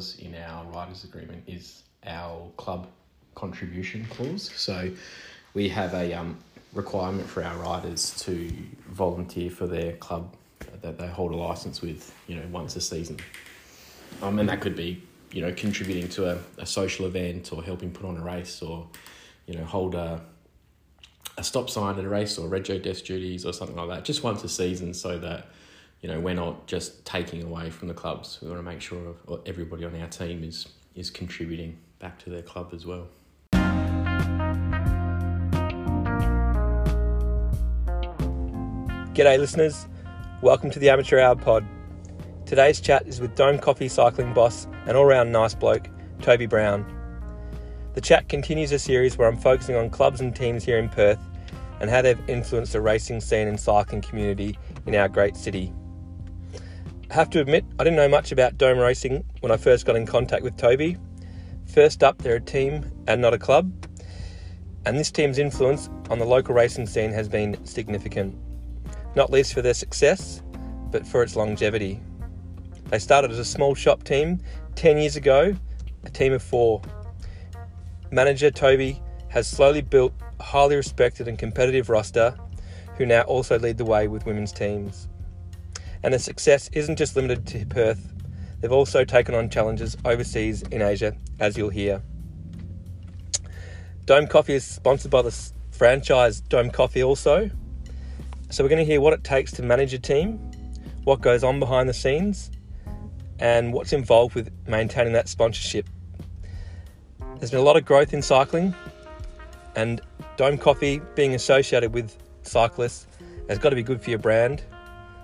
clause in our riders agreement is our club contribution clause. So we have a um, requirement for our riders to volunteer for their club that they hold a license with, you know, once a season. Um, and that could be, you know, contributing to a, a social event or helping put on a race or, you know, hold a, a stop sign at a race or rego desk duties or something like that, just once a season so that, you know, we're not just taking away from the clubs. We want to make sure everybody on our team is, is contributing back to their club as well. G'day, listeners. Welcome to the Amateur Hour Pod. Today's chat is with Dome Coffee cycling boss and all round nice bloke, Toby Brown. The chat continues a series where I'm focusing on clubs and teams here in Perth and how they've influenced the racing scene and cycling community in our great city. Have to admit, I didn't know much about Dome Racing when I first got in contact with Toby. First up, they're a team and not a club, and this team's influence on the local racing scene has been significant not least for their success, but for its longevity. They started as a small shop team 10 years ago, a team of four. Manager Toby has slowly built a highly respected and competitive roster who now also lead the way with women's teams. And the success isn't just limited to Perth, they've also taken on challenges overseas in Asia, as you'll hear. Dome Coffee is sponsored by the franchise Dome Coffee also, so, we're going to hear what it takes to manage a team, what goes on behind the scenes, and what's involved with maintaining that sponsorship. There's been a lot of growth in cycling, and Dome Coffee being associated with cyclists has got to be good for your brand.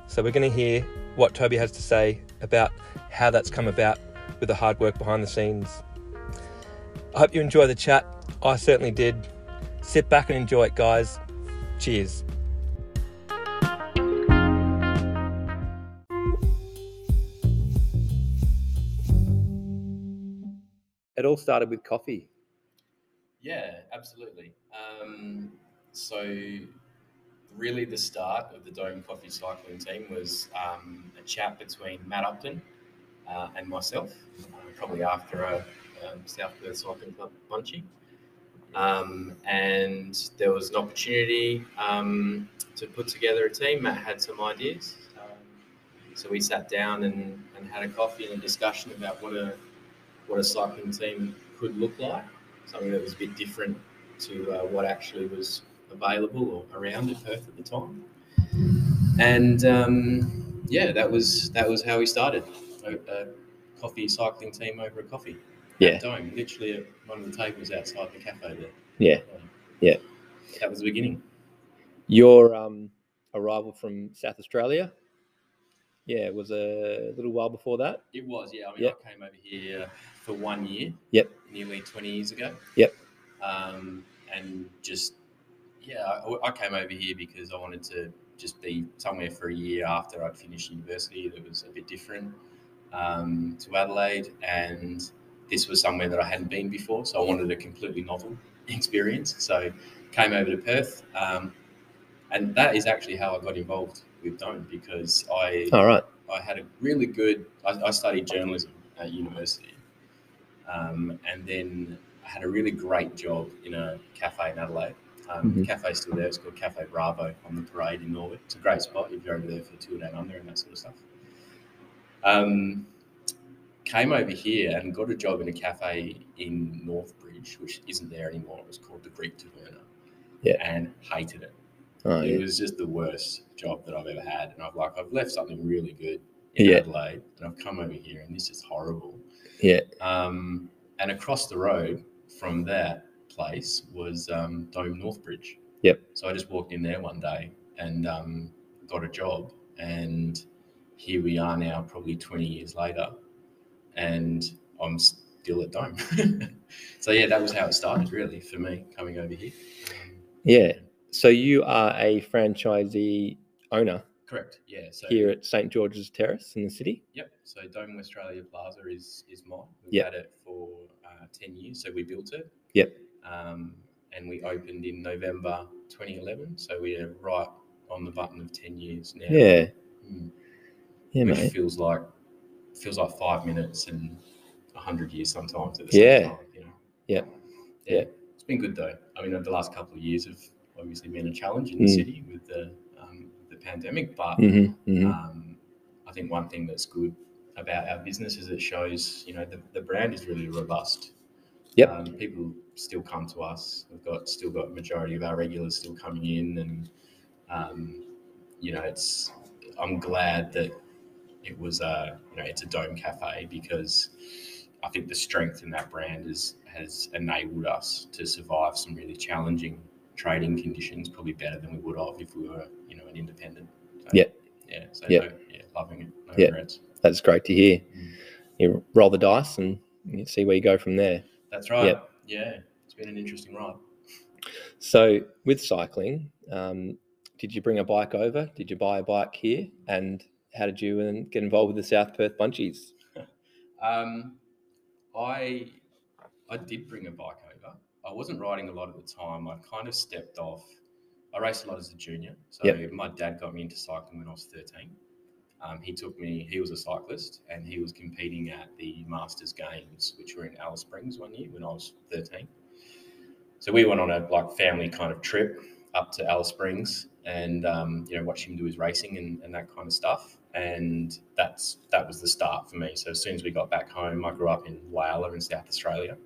So, we're going to hear what Toby has to say about how that's come about with the hard work behind the scenes. I hope you enjoy the chat. I certainly did. Sit back and enjoy it, guys. Cheers. it all started with coffee. Yeah, absolutely. Um, so, really, the start of the Dome Coffee cycling team was um, a chat between Matt Upton uh, and myself, uh, probably after a um, South Perth Cycling Club bunching. Um, and there was an opportunity um, to put together a team. Matt had some ideas. Um, so we sat down and, and had a coffee and a discussion about what a what a cycling team could look like, something that was a bit different to uh, what actually was available or around in Perth at the time. And um, yeah, that was that was how we started a, a, coffee cycling team over a coffee. Yeah, Dome, literally at one of the tables outside the cafe there. Yeah, yeah, that was the beginning. Your um, arrival from South Australia yeah, it was a little while before that. It was, yeah. I mean, yep. I came over here for one year. Yep. Nearly 20 years ago. Yep. Um, and just, yeah, I, I, came over here because I wanted to just be somewhere for a year after I'd finished university that was a bit different um, to Adelaide. And this was somewhere that I hadn't been before. So I wanted a completely novel experience. So came over to Perth. Um, and that is actually how I got involved with Dome because I all right I had a really good I, I studied journalism at university, um, and then I had a really great job in a cafe in Adelaide. Um, mm-hmm. The cafe's still there. It's called Cafe Bravo on the Parade in Norwood. It's a great spot if you're over there for Tour Down Under and that sort of stuff. Um, came over here and got a job in a cafe in Northbridge, which isn't there anymore. It was called the Greek Taverna. Yeah. And hated it. Oh, it yeah. was just the worst job that I've ever had. And I've like I've left something really good in yeah. Adelaide, and I've come over here, and this is horrible. Yeah. Um, and across the road from that place was um, Dome Northbridge. Yep. So I just walked in there one day and um, got a job, and here we are now, probably twenty years later, and I'm still at Dome. so yeah, that was how it started, really, for me coming over here. Yeah. So you are a franchisee owner. Correct. Yeah. So here at St George's Terrace in the city. Yep. So Dome Australia Plaza is is mine. We've yep. had it for uh, ten years. So we built it. Yep. Um, and we opened in November 2011. So we are right on the button of ten years now. Yeah. Mm. Yeah, Which mate. feels like feels like five minutes and a hundred years sometimes at the same Yeah. time. You know. Yeah. yeah. It's been good though. I mean, the last couple of years have obviously been a challenge in the Mm. city with the um, the pandemic, but hmm hmm um, I think one thing that's good about our business is it shows, you know, the, the brand is really robust. Yep. Um, people still come to us. We've got still got majority of our regulars still coming in, and um, you know, it's. I'm glad that it was a, you know, it's a dome cafe because I think the strength in that brand is has enabled us to survive some really challenging trading conditions, probably better than we would have if we were, you know, an independent. So, Yeah. Yeah. So Yeah. No, yeah, loving it. No Yeah. regrets. That's great to hear. Mm. You roll the dice and you see where you go from there. That's right. Yep. Yeah. It's been an interesting ride. So, with cycling, um, did you bring a bike over? Did you buy a bike here? And how did you um, get involved with the South Perth Bunchies? Um, I I did bring a bike over. I wasn't riding a lot at the time. I kind of stepped off. I raced a lot as a junior. So Yep. my dad got me into cycling when I was 13. Um, he took me, he was a cyclist and he was competing at the Masters Games, which were in Alice Springs one year when I was 13. So we went on a like family kind of trip up to Alice Springs and um, you know watch him do his racing and, and that kind of stuff. And that's that was the start for me. So as soon as we got back home, I grew up in Whyalla in South Australia,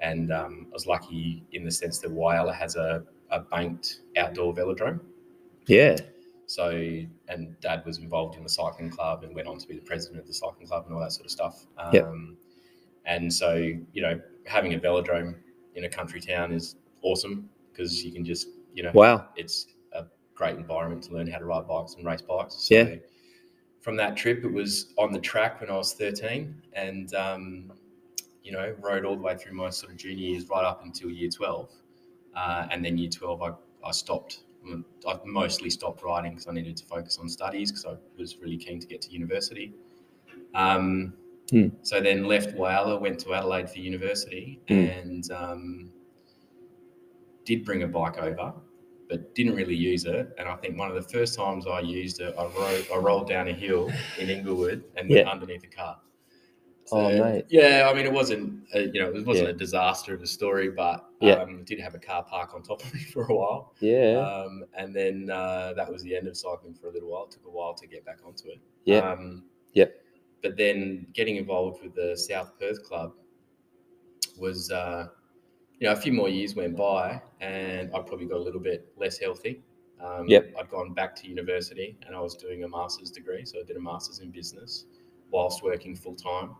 and um, I was lucky in the sense that Whyalla has a, a banked outdoor velodrome. Yeah. So, and dad was involved in the cycling club and went on to be the president of the cycling club and all that sort of stuff. Um, Yep. And so, you know, having a velodrome in a country town is awesome because you can just, you know, Wow. it's a great environment to learn how to ride bikes and race bikes. So Yeah. From that trip, it was on the track when I was 13 and, um, you know, rode all the way through my sort of junior years right up until year 12. Uh, and then year 12, I, I stopped. I mostly stopped riding because I needed to focus on studies because I was really keen to get to university. Um, Hmm. So then left Whyalla, went to Adelaide for university, Hmm. and um, did bring a bike over, but didn't really use it. And I think one of the first times I used it, I rode, I rolled down a hill in Inglewood and went underneath a car. Oh, mate. Yeah, I mean, it wasn't, a, you know, it wasn't Yeah. a disaster of a story, but Yeah. um, did have a car park on top of me for a while. Yeah. Um, and then uh, that was the end of cycling for a little while. It took a while to get back onto it. Yeah. Um, Yep. But then getting involved with the South Perth Club was, uh, you know, a few more years went by and I probably got a little bit less healthy. Um, Yep. I'd gone back to university and I was doing a master's degree. So I did a master's in business whilst working full time.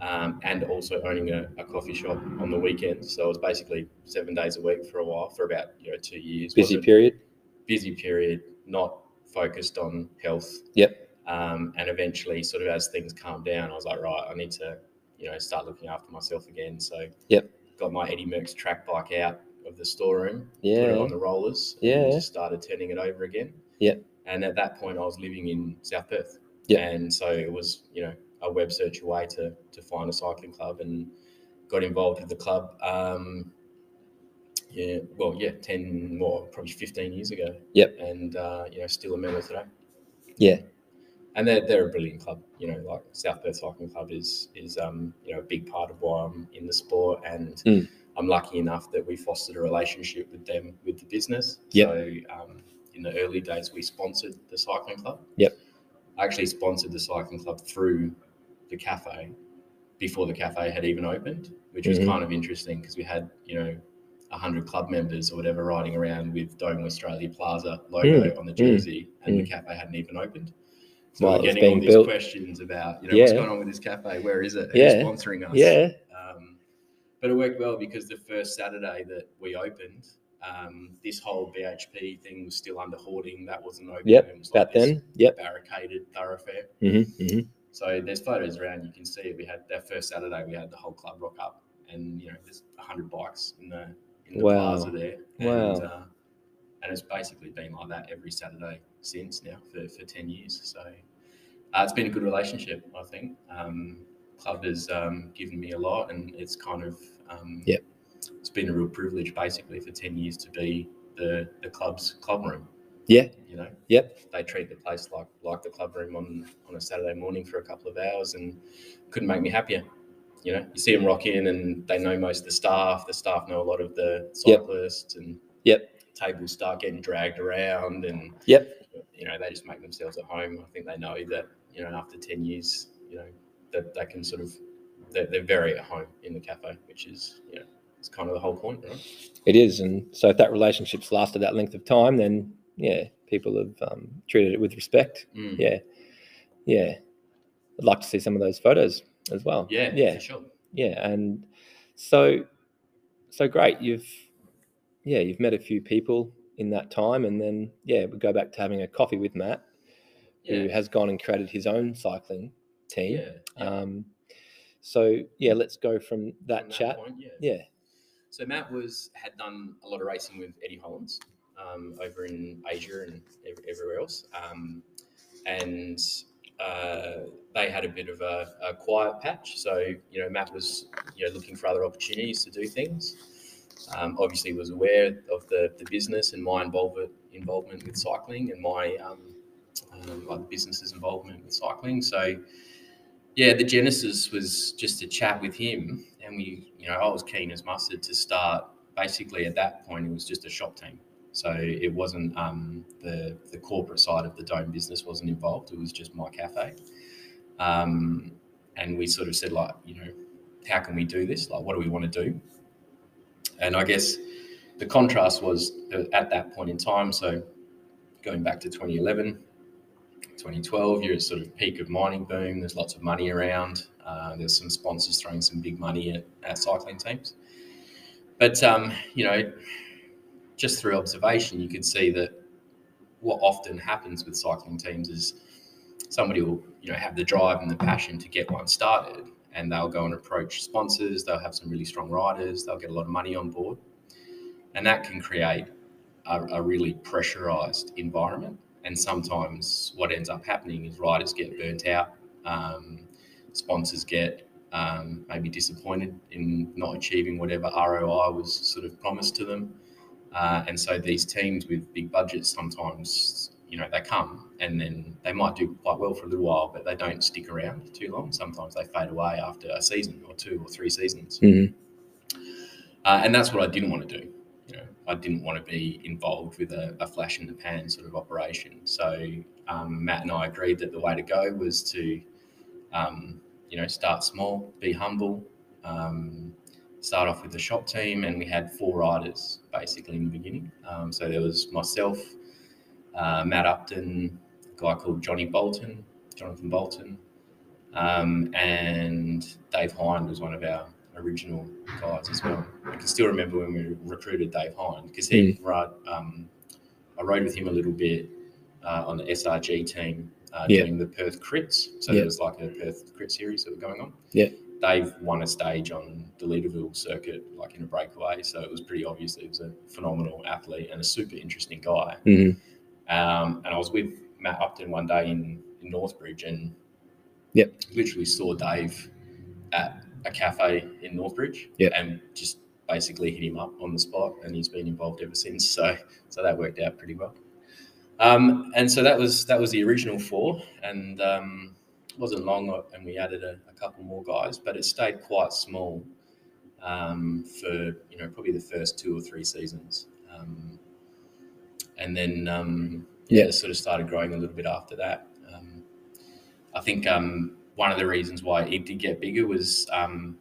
Um, and also owning a, a coffee shop on the weekends. So it was basically seven days a week for a while, for about you know two years. Busy period. busy period, not focused on health. Yep. Um, and eventually, sort of as things calmed down, I was like, right, I need to, you know, start looking after myself again. So, Yep. got my Eddie Merckx track bike out of the storeroom, put it Yeah. on the rollers, Yeah. and just started turning it over again. Yep. And at that point, I was living in South Perth. Yep. And so it was, you know, a web search away to to find a cycling club and got involved with the club. Um, yeah, well, yeah, ten more, probably fifteen years ago. Yep. And uh, you know, still a member today. Yeah. And they're, they're a brilliant club. You know, like South Perth Cycling Club is is um, you know a big part of why I'm in the sport, and Mm. I'm lucky enough that we fostered a relationship with them with the business. Yep. So um, in the early days, we sponsored the cycling club. Yep. I actually sponsored the cycling club through the cafe before the cafe had even opened, which was Mhm. kind of interesting because we had you know. 100 club members or whatever riding around with Dome Australia Plaza logo on the jersey, and the cafe hadn't even opened. So While we're getting all these built. questions about, you know, what's going on with this cafe? Where is it? Who's Yeah. sponsoring us? Yeah. Um, but it worked well because the first Saturday that we opened, um, this whole BHP thing was still under hoarding. That wasn't open. Yep. It was like then. Yep. barricaded thoroughfare. Mm-hmm. hmm So there's photos around. You can see. We had that first Saturday. We had the whole club rock up, and you know, there's hundred bikes in the in the Wow. plaza there. And, Wow. Uh, and it's basically been like that every Saturday since now for, for ten years. So uh, it's been a good relationship, I think. Um, club has um, given me a lot, and it's kind of um, Yep. It's been a real privilege, basically, for ten years to be the the club's club room. Yeah. You know. Yep. They treat the place like like the club room on on a Saturday morning for a couple of hours, and couldn't make me happier. You know, you see them rock in, and they know most of the staff. The staff know a lot of the Yep. cyclists, and Yep. tables start getting dragged around, and Yep. you know they just make themselves at home. I think they know that you know after ten years, you know that they can sort of they're, they're very at home in the cafe, which is you know it's kind of the whole point, right? It is, and so if that relationship's lasted that length of time, then yeah, people have um, treated it with respect. Mm. Yeah, yeah. I'd like to see some of those photos as well. Yeah, yeah, for sure. yeah. And so, so great. You've yeah, you've met a few people in that time, and then yeah, we go back to having a coffee with Matt, who has gone and created his own cycling team. yeah. yeah. Um, so yeah, let's go from that From chat. point, yeah. Yeah, So Matt was had done a lot of racing with Eddie Hollins um, over in Asia and ev- everywhere else, um, and uh, they had a bit of a, a quiet patch. So you know Matt was you know looking for other opportunities to do things. Um, obviously, was aware of the, the business and my involvement involvement with cycling and my um, um, other businesses involvement with cycling. So yeah, the genesis was just to chat with him, and we, you know, I was keen as mustard to start. Basically, at that point, it was just a shop team, so it wasn't um, the the corporate side of the Dome business wasn't involved. It was just my cafe, um, and we sort of said like, you know, how can we do this? Like, what do we want to do? And I guess the contrast was uh, at that point in time. So going back to 2011, 2012, you're at sort of peak of mining boom. There's lots of money around. Uh, there's some sponsors throwing some big money at, at cycling teams. But, um, you know, just through observation, you could see that what often happens with cycling teams is somebody will, you know, have the drive and the passion to get one started and they'll go and approach sponsors. They'll have some really strong riders. They'll get a lot of money on board. And that can create a, a really pressurized environment and sometimes what ends up happening is riders get burnt out, um, sponsors get um, maybe disappointed in not achieving whatever ROI was sort of promised to them, uh, and so these teams with big budgets sometimes you know they come and then they might do quite well for a little while, but they don't stick around too long. Sometimes they fade away after a season or two or three seasons, Mhm. uh, and that's what I didn't want to do. You know, I didn't want to be involved with a, a flash in the pan sort of operation. So um, Matt and I agreed that the way to go was to, um, you know, start small, be humble, um, start off with the shop team, and we had four riders basically in the beginning. Um, so there was myself, uh, Matt Upton, a guy called Johnny Bolton, Jonathan Bolton, um, and Dave Hind was one of our original guys as well. I can still remember when we recruited Dave Hind because he rode, um, I rode with him a little bit uh, on the SRG team uh, Yeah. doing the Perth crits. So Yeah. there was like a Perth crit series that were going on. Yeah. Dave won a stage on the Leederville circuit, like in a breakaway. So it was pretty obvious that he was a phenomenal athlete and a super interesting guy. Mhm. Um, and I was with Matt Upton one day in, in Northbridge and Yep. literally saw Dave at a cafe in Northbridge Yep. and just basically hit him up on the spot and he's been involved ever since. So so that worked out pretty well. Um, and so that was that was the original four and um, wasn't long and we added a, a couple more guys, but it stayed quite small um, for you know probably the first two or three seasons. Um, and then um, yeah, Yeah. it sort of started growing a little bit after that. Um, I think um, one of the reasons why it did get bigger was um,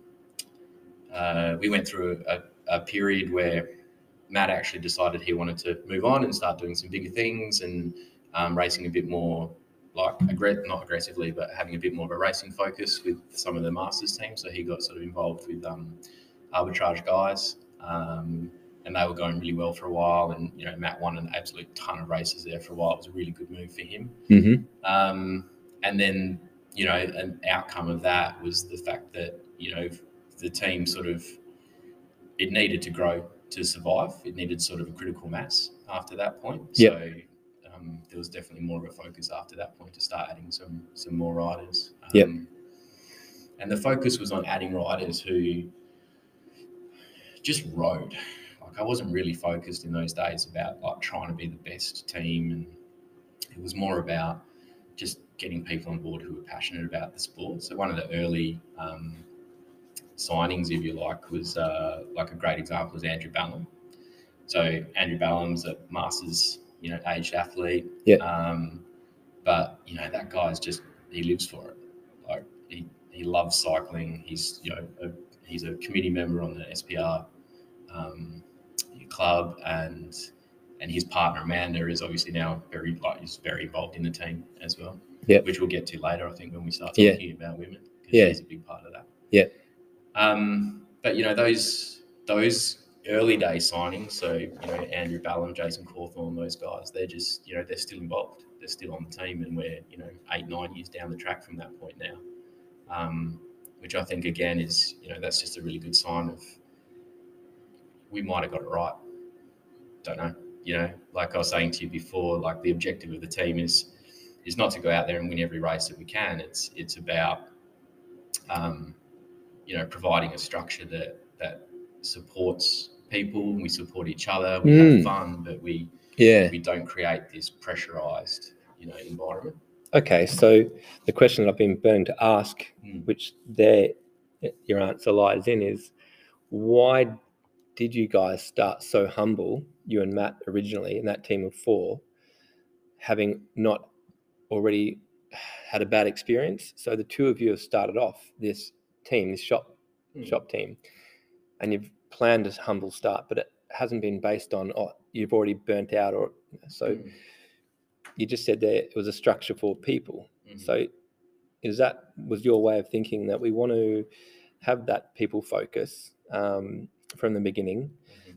uh, we went through a, a period where Matt actually decided he wanted to move on and start doing some bigger things and um, racing a bit more like aggr- not aggressively, but having a bit more of a racing focus with some of the masters team. So he got sort of involved with um, arbitrage guys. Um, and they were going really well for a while. And you know, Matt won an absolute ton of races there for a while. It was a really good move for him. Mhm. Um, and then, you know, an outcome of that was the fact that, you know, the team sort of, it needed to grow to survive. It needed sort of a critical mass after that point. Yep. So um, there was definitely more of a focus after that point to start adding some, some more riders. Um, Yep. And the focus was on adding riders who just rode. like I wasn't really focused in those days about like trying to be the best team, and it was more about just getting people on board who were passionate about the sport. So one of the early um, signings, if you like, was uh, like a great example was Andrew Ballum. So Andrew Ballum's a masters, you know, aged athlete. Yeah. Um, but you know that guy's just he lives for it. Like he, he loves cycling. He's you know a, he's a committee member on the SPR um, club, and and his partner Amanda is obviously now very like is very involved in the team as well. Yeah. which we'll get to later. I think when we start Yeah. talking about women. Yeah. she's a big part of that. Yeah. Um, but you know those those early day signings. So you know Andrew Ballum, Jason Cawthorn, those guys. They're just you know they're still involved. They're still on the team, and we're you know eight nine years down the track from that point now. Um, which I think again is you know that's just a really good sign of we might have got it right. Don't know. You know, like I was saying to you before, like the objective of the team is is not to go out there and win every race that we can. It's it's about um, you know providing a structure that that supports people. and We support each other. We Mm. have fun, but we Yeah. we don't create this pressurized you know environment. Okay. So the question that I've been burning to ask, Mm. which there your answer lies in, is why did you guys start so humble, you and Matt originally, in that team of four, having not already had a bad experience? So the two of you have started off this team, this shop Mm. shop team, and you've planned a humble start, but it hasn't been based on oh you've already burnt out or so Mm. you just said there it was a structure for people. Mhm. So is that was your way of thinking that we want to have that people focus um, from the beginning Mhm.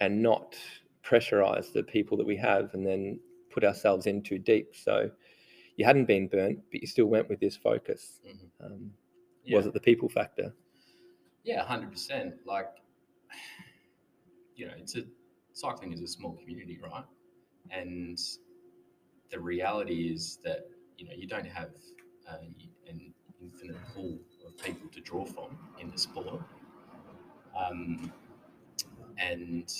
and not pressurize the people that we have and then put ourselves in too deep. So you hadn't been burnt, but you still went with this focus. Mhm. Um, Yeah. Was it the people factor? Yeah, hundred percent. Like, you know, it's a cycling is a small community, right? And the reality is that you know you don't have uh, an infinite pool of people to draw from in the sport, um, and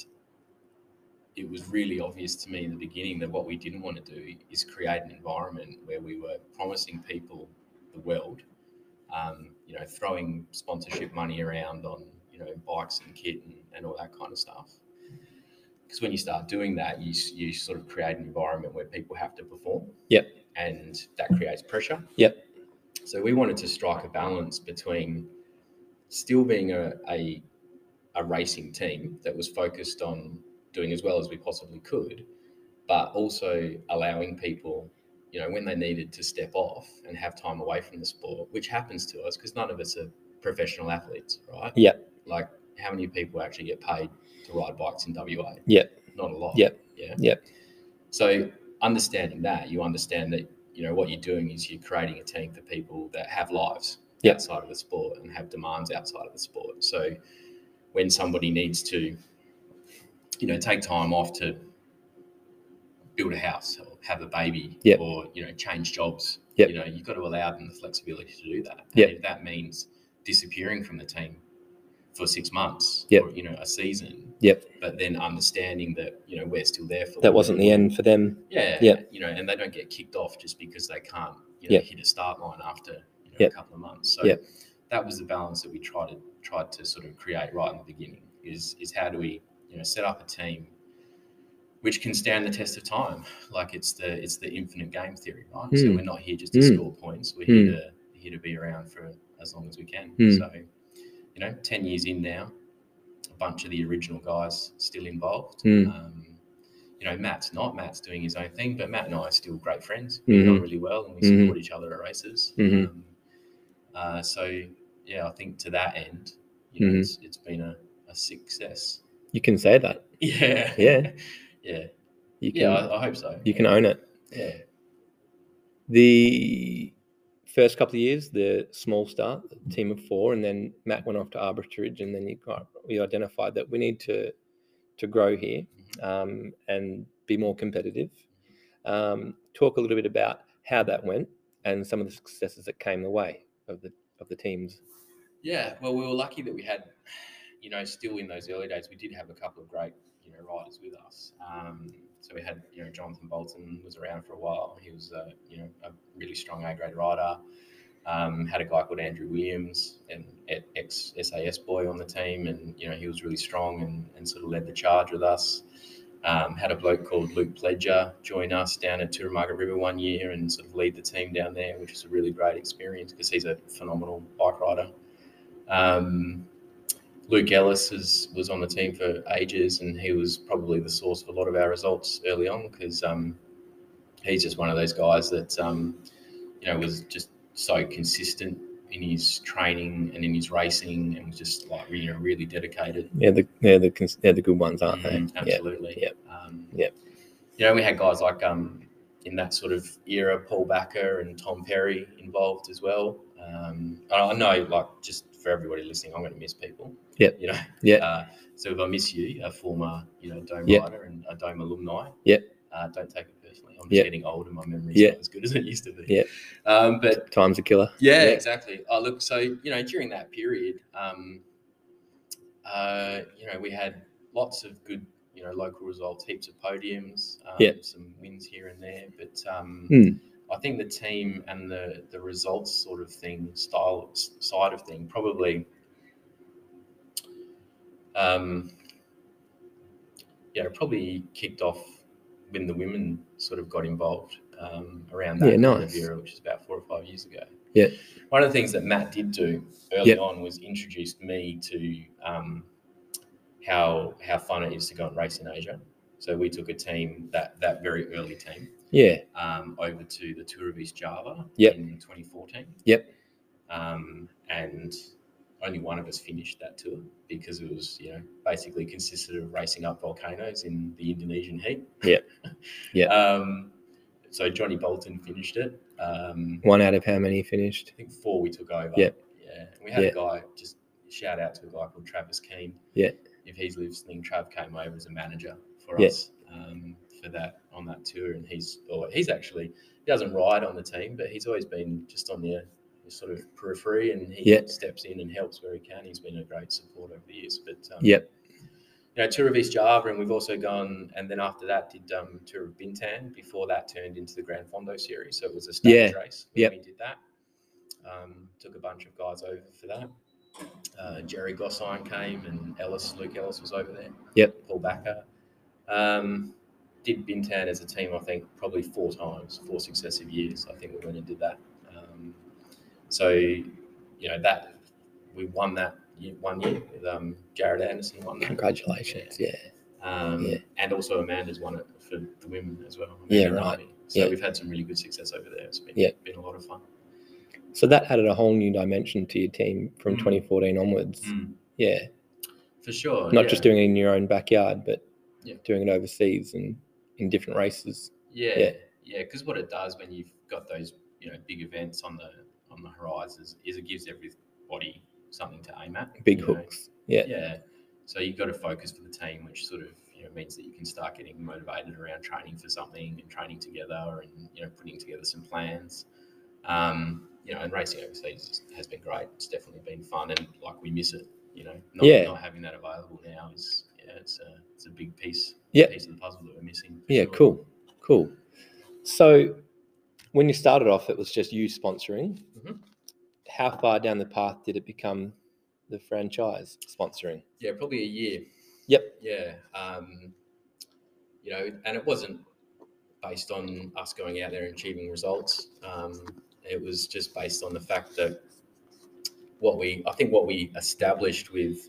it was really obvious to me in the beginning that what we didn't want to do is create an environment where we were promising people the world um, you know, throwing sponsorship money around on, you know, bikes and kit and, and all that kind of stuff. Because when you start doing that, you, you sort of create an environment where people have to perform. Yep. And that creates pressure. Yep. So we wanted to strike a balance between still being a, a, a racing team that was focused on doing as well as we possibly could, but also allowing people you know, when they needed to step off and have time away from the sport, which happens to us because none of us are professional athletes, right? Yeah. Like, how many people actually get paid to ride bikes in WA? Yeah. Not a lot. Yeah. Yeah. Yeah. So, understanding that, you understand that, you know, what you're doing is you're creating a team for people that have lives Yeah. outside of the sport and have demands outside of the sport. So, when somebody needs to, you know, take time off to build a house or have a baby Yep. or you know change jobs Yep. you know you've got to allow them the flexibility to do that and Yep. if that means disappearing from the team for six months Yep. or you know a season Yep. but then understanding that you know we're still there for That wasn't the end for them. yeah Yeah. you know and they don't get kicked off just because they can't you know Yep. hit a start line after you know, Yep. a couple of months so Yep. that was the balance that we tried to tried to sort of create right in the beginning is is how do we you know set up a team which can stand the test of time like it's the it's the infinite game theory right so Mm. we're not here just to Mm. score points we're here to here to be around for as long as we can Mm. so you know 10 years in now a bunch of the original guys still involved Mm. um, you know matt's not matt's doing his own thing but matt and i are still great friends we get on really well and we Mhm. support each other at races Mhm. um, uh, so yeah i think to that end you know Mhm. it's, it's been a, a success You can say that. yeah Yeah. yeah You can, yeah I, I hope so you can own it. yeah The first couple of years, the small start, the team of four, and then Matt went off to Arbitrage, and then you got we identified that we need to to grow here um, and be more competitive. Um, talk a little bit about how that went and some of the successes that came the way of the of the teams. Yeah, well, we were lucky that we had you know, still in those early days, we did have a couple of great, you know, riders with us. Um, so we had, you know, Jonathan Bolton was around for a while. He was, uh, you know, a really strong A grade rider. Um, had a guy called Andrew Williams, an ex SAS boy on the team, and you know he was really strong and, and sort of led the charge with us. Um, had a bloke called Luke Pledger join us down at Tour of Margaret River one year and sort of lead the team down there, which was a really great experience because he's a phenomenal bike rider. Um, Luke Ellis is, was on the team for ages, and he was probably the source of a lot of our results early on because um, he's just one of those guys that um, you know was just so consistent in his training and in his racing, and was just like you know really dedicated. Yeah, the yeah the they're the good ones, aren't mm, they? Absolutely. Yep. Um, yep. You know, we had guys like um, in that sort of era, Paul Backer and Tom Perry involved as well. Um, I know, like, just for everybody listening, I'm going to miss people. Yep. You know. Yeah. Uh, so if I miss you, a former, you know, Dome yep. rider and a Dome alumni. Yep. Uh, don't take it personally. I'm just yep. getting old and my memory's yep. not as good as it used to be. Yeah. Um, but time's a killer. Yeah, exactly. Oh, look. So you know, during that period, um, uh, you know, we had lots of good, you know, local results, heaps of podiums, um, yeah. some wins here and there. But um, mm. I think the team and the the results sort of thing, style side of thing, probably. Um, yeah, probably kicked off when the women sort of got involved um, around that yeah, nice. of era, which is about four or five years ago. Yeah. One of the things that Matt did do early on was introduced me to um, how how fun it is to go and race in Asia. So we took a team that that very early team Yeah. um, over to the Tour of East Java Yep. in 2014. Yep. Um, and only one of us finished that tour because it was, you know, basically consisted of racing up volcanoes in the Indonesian heat. Yep. Yep. um, so Johnny Bolton finished it. Um, One out of how many finished? I think four we took over. Yeah. And we had Yeah. a guy, just shout out to a guy called Travis Keane. Yeah. If he's listening, Trav came over as a manager for Yeah. us um, for that on that tour. And he's, or he's actually, he doesn't ride on the team, but he's always been just on the sort of periphery and he Yeah. steps in and helps where he can. He's been a great support over the years. But um, Yep. you know, Tour of East Java, and we've also gone, and then after that, did um, Tour of Bintan. Before that, turned into the Gran Fondo series, so it was a stage Yeah. race. Yep. we did that. Um, took a bunch of guys over for that. Uh, Jerry Gossine came, and Ellis, Luke Ellis was over there. Yep. Paul Backer. Um, did Bintan as a team, I think, probably four times, four successive years. I think we went and did that. So, you know, that we won that year, one year with um, Jared Anderson won that. Congratulations. Yeah. Um, Yeah. And also Amanda's won it for the women as well. Yeah, right. So Yeah. we've had some really good success over there. It's been, Yeah. been a lot of fun. So that added a whole new dimension to your team from Mm. 2014 onwards. Yeah. For sure. Not yeah. just doing it in your own backyard, but Yeah. doing it overseas and in different races. Yeah, Yeah. yeah. Because what it does when you've got those, you know, big events on the on the horizons is it gives everybody something to aim at. Big you know. hooks. Yeah. Yeah. So you've got to focus for the team, which sort of you know means that you can start getting motivated around training for something and training together and you know putting together some plans. Um, you know, and racing overseas has been great. It's definitely been fun, and like we miss it. You know, not, Yeah. not having that available now is yeah, it's a it's a big piece Yeah. piece of the puzzle that we're missing. Yeah, sure. cool. Cool. So when you started off, it was just you sponsoring. Mhm. How far down the path did it become the franchise sponsoring? Yeah, probably a year. Yep. Yeah. Um, you know, and it wasn't based on us going out there and achieving results. Um, it was just based on the fact that what we, I think, what we established with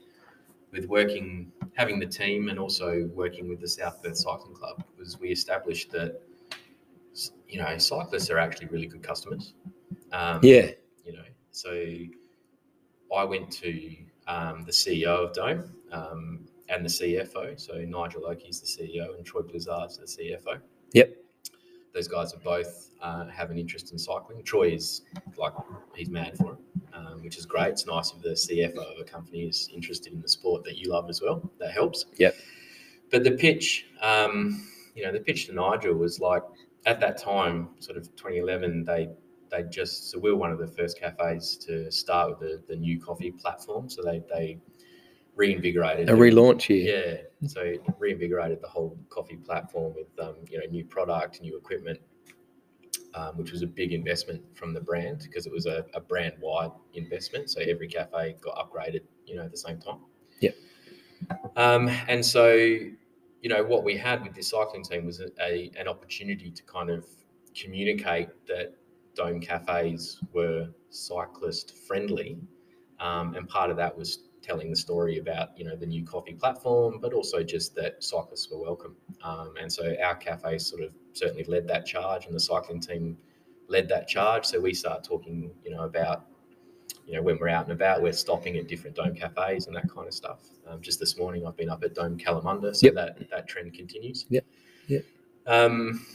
with working, having the team, and also working with the South Perth Cycling Club was we established that you know cyclists are actually really good customers. Um, Yeah. you know. So I went to um, the CEO of Dome um, and the CFO. So Nigel Oakey's the CEO and Troy Blizzard's the CFO. Yep. Those guys are both uh, have an interest in cycling. Troy is like he's mad for it, um, which is great. It's nice if the CFO of a company is interested in the sport that you love as well. That helps. Yep. But the pitch, um, you know, the pitch to Nigel was like at that time, sort of 2011, they they just so we were one of the first cafes to start with the, the new coffee platform. So they they reinvigorated A relaunch here. Yeah, so reinvigorated the whole coffee platform with um, you know new product, new equipment, um, which was a big investment from the brand because it was a, a brand wide investment. So every cafe got upgraded, you know, at the same time. Yep. Um, and so, you know, what we had with this cycling team was a, a an opportunity to kind of communicate that Dome cafes were cyclist friendly, um, and part of that was telling the story about you know the new coffee platform, but also just that cyclists were welcome. Um, and so our cafe sort of certainly led that charge, and the cycling team led that charge. So we start talking, you know, about you know when we're out and about, we're stopping at different Dome cafes and that kind of stuff. Um, just this morning, I've been up at Dome Kalamunda, so Yep. that that trend continues. Yep. Yep. Um,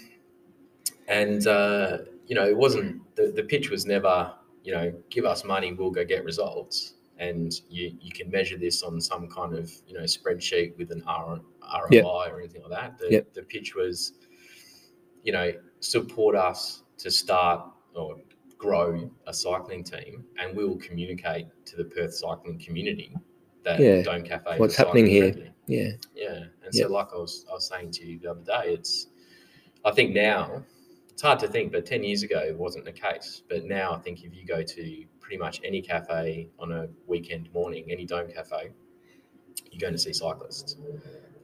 and uh, you know, it wasn't the, the pitch was never, you know, give us money, we'll go get results. And you, you can measure this on some kind of you know spreadsheet with an R, ROI Yep. or anything like that. The, Yep. the pitch was, you know, support us to start or grow a cycling team, and we will communicate to the Perth cycling community that Yeah. Dome Cafe. What's happening here. friendly. Yeah. Yeah, and Yep. so like I was, I was saying to you the other day, it's, I think now, it's hard to think, but ten years ago it wasn't the case. But now I think if you go to pretty much any cafe on a weekend morning, any dome cafe, you're going to see cyclists,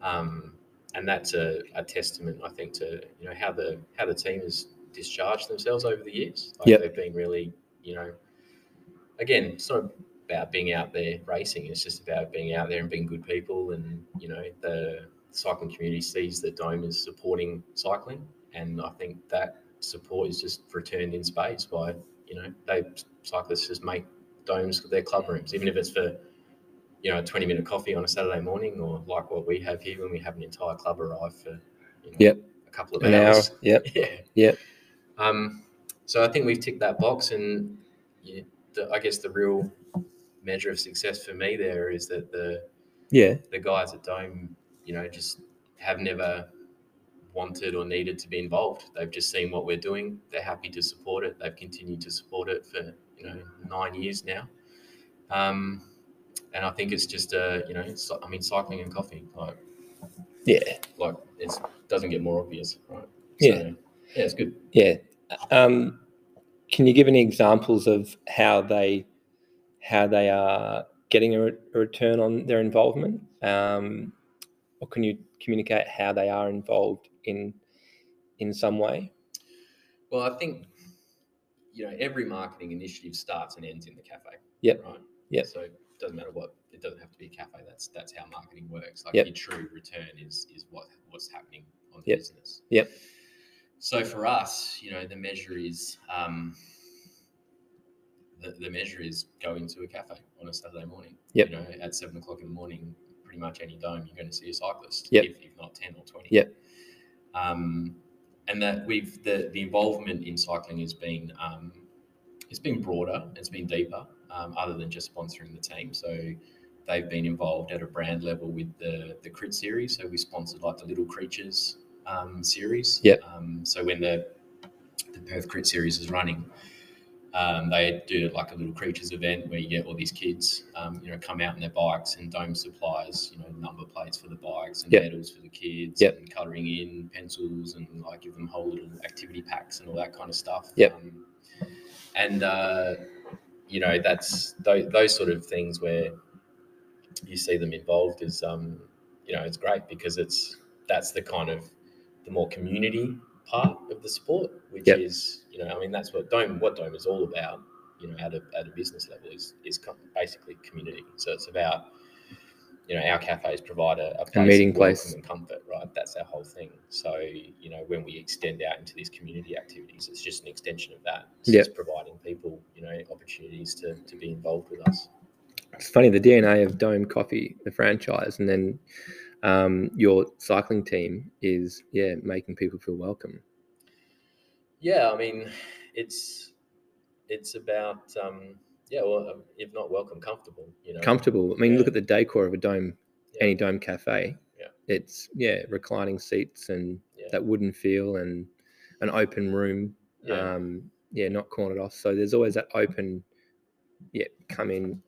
um, and that's a, a testament, I think, to you know how the how the team has discharged themselves over the years. Like Yep. they've been really, you know, again, it's not about being out there racing. It's just about being out there and being good people. And you know, the cycling community sees that Dome is supporting cycling, and I think that support is just returned in spades by you know they cyclists just make domes their club rooms, even if it's for you know a twenty minute coffee on a Saturday morning, or like what we have here when we have an entire club arrive for you know, Yep. a couple of An hour. hours. Yep. Yeah. Yep. Um, so I think we've ticked that box, and yeah, the, I guess the real measure of success for me there is that the Yeah. the guys at Dome, you know, just have never wanted or needed to be involved. They've just seen what we're doing. They're happy to support it. They've continued to support it for you know nine years now. Um, and I think it's just a you know, it's, I mean, cycling and coffee, like Yeah. like it doesn't get more obvious, right? Yeah. Yeah, it's good. Yeah. Um, can you give any examples of how they how they are getting a, re- a return on their involvement, um, or can you communicate how they are involved in in some way? Well, I think you know every marketing initiative starts and ends in the cafe. Yep. Right. Yep. So it doesn't matter what. It doesn't have to be a cafe. That's that's how marketing works. Like Yep. your true return is is what what's happening on the Yep. business. Yep. So for us, you know, the measure is um, the, the measure is going to a cafe on a Saturday morning. Yep. You know, at seven o'clock in the morning, pretty much any dome you're going to see a cyclist. Yep. If, if not ten or twenty. Yep. Um, and that we've the the involvement in cycling has been um, it's been broader, it's been deeper, um, other than just sponsoring the team. So they've been involved at a brand level with the the Crit series. So we sponsored like the Little Creatures um, series. Yep. Um, so when the the Perth Crit series is running, um, they do like a little creatures event where you get all these kids, um, you know, come out in their bikes and Dome supplies, you know, number plates for the bikes and Yep. medals for the kids Yep. and colouring in pencils and like give them whole little activity packs and all that kind of stuff. Yep. Um, and uh, you know, that's those, those sort of things where you see them involved is, um, you know, it's great because it's that's the kind of the more community part of the sport, which Yep. is, you know, I mean, that's what Dome, what Dome is all about, you know, at a, at a business level is, is basically community. So it's about, you know, our cafes provide a, a, place meeting place. and comfort, right? That's our whole thing. So, you know, when we extend out into these community activities, it's just an extension of that. It's Yep. just providing people, you know, opportunities to, to be involved with us. It's funny the DNA of Dome Coffee, the franchise, and then um, your cycling team is yeah making people feel welcome. Yeah, I mean, it's it's about um, yeah, well, um, if not welcome, comfortable. You know, Comfortable. I mean, look at the decor of a dome, Yeah. any dome cafe. Yeah. It's yeah reclining seats and Yeah. that wooden feel and an open room. Yeah. Um, yeah, not cornered off. So there's always that open. Yeah, come in,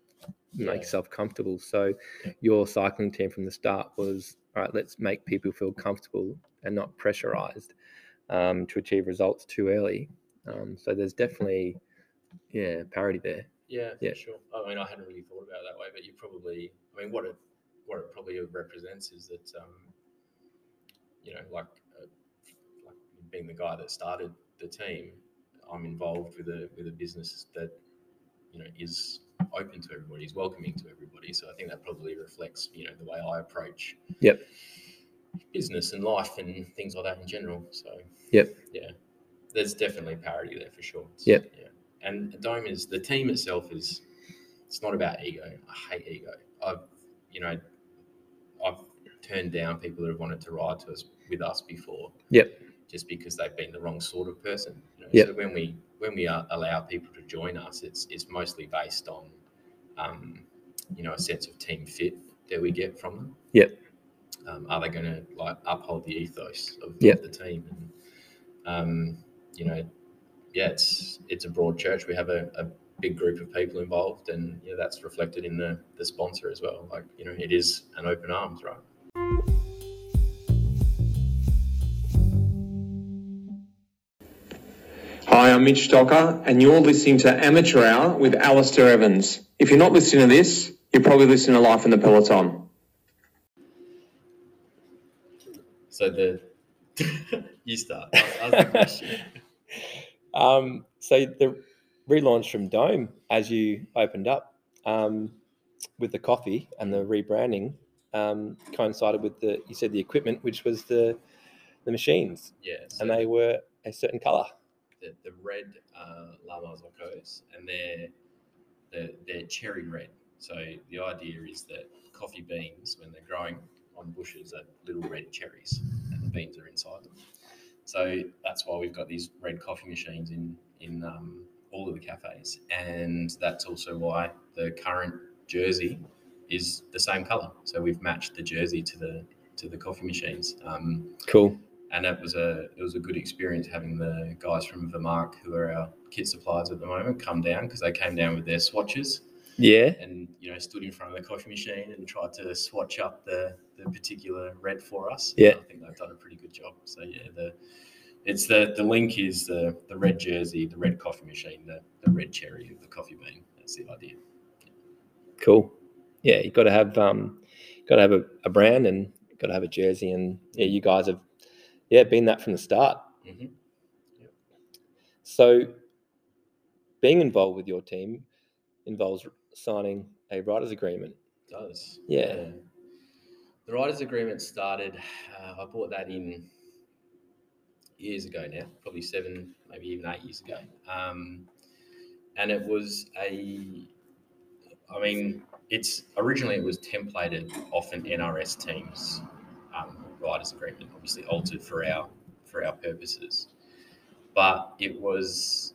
make yourself comfortable. So Yeah. your cycling team from the start was all right. Let's make people feel comfortable and not pressurized um, to achieve results too early. Um, so there's definitely yeah parity there. Yeah, Yeah. sure. I mean, I hadn't really thought about it that way, but you probably, I mean, what it what it probably represents is that, um, you know, like uh, like being the guy that started the team, I'm involved with a with a business that, you know, is open to everybody, is welcoming to everybody. So I think that probably reflects, you know, the way I approach. Yep. Business and life and things like that in general. So. Yep. Yeah. There's definitely parity there for sure. It's- Yep. Yeah and Dome is the team itself is it's not about ego. I hate ego. I've you know I've turned down people that have wanted to ride to us with us before. Yep. Just because they've been the wrong sort of person. You know? Yep. So when we when we uh, allow people to join us, it's it's mostly based on um, you know a sense of team fit that we get from them. Yep. Um, are they going to like uphold the ethos of, Yep. the team? And um, you know, yeah, it's it's a broad church. We have a, a big group of people involved, and you know, that's reflected in the the sponsor as well. Like you know, it is an open arms, right? Hi, I'm Mitch Stocker, and you're listening to Amateur Hour with Alastair Evans. If you're not listening to this, you're probably listening to Life in the Peloton. So the you start. Ask, ask the. Um, so the relaunch from Dome as you opened up um, with the coffee and the rebranding um, coincided with the you said the equipment, which was the the machines, Yeah, so and they were a certain color. the, the red uh, La Marzoccos, and they're, they're they're cherry red. So the idea is that coffee beans, when they're growing on bushes, are little red cherries, and the beans are inside them. So that's why we've got these red coffee machines in in um, all of the cafes, and that's also why the current jersey is the same color. So we've matched the jersey to the to the coffee machines. Um, Cool. And it was a it was a good experience having the guys from Vermarc, who are our kit suppliers at the moment, come down because they came down with their swatches Yeah. and you know stood in front of the coffee machine and tried to swatch up the the particular red for us. Yeah. And I think they've done a pretty good job. So yeah, the it's the the link is the the red jersey, the red coffee machine, the the red cherry of the coffee bean. That's the idea. Cool. Yeah, you've got to have um, got to have a, a brand and got to have a jersey, and yeah, you guys have yeah been that from the start. hmm So, being involved with your team involves signing a writers agreement. does. Yeah. The writers' agreement started. Uh, I bought that in years ago now, probably seven, maybe even eight years ago. Um, and it was a. I mean, it's originally it was templated off an NRS team's writers' agreement, obviously altered for our for our purposes, but it was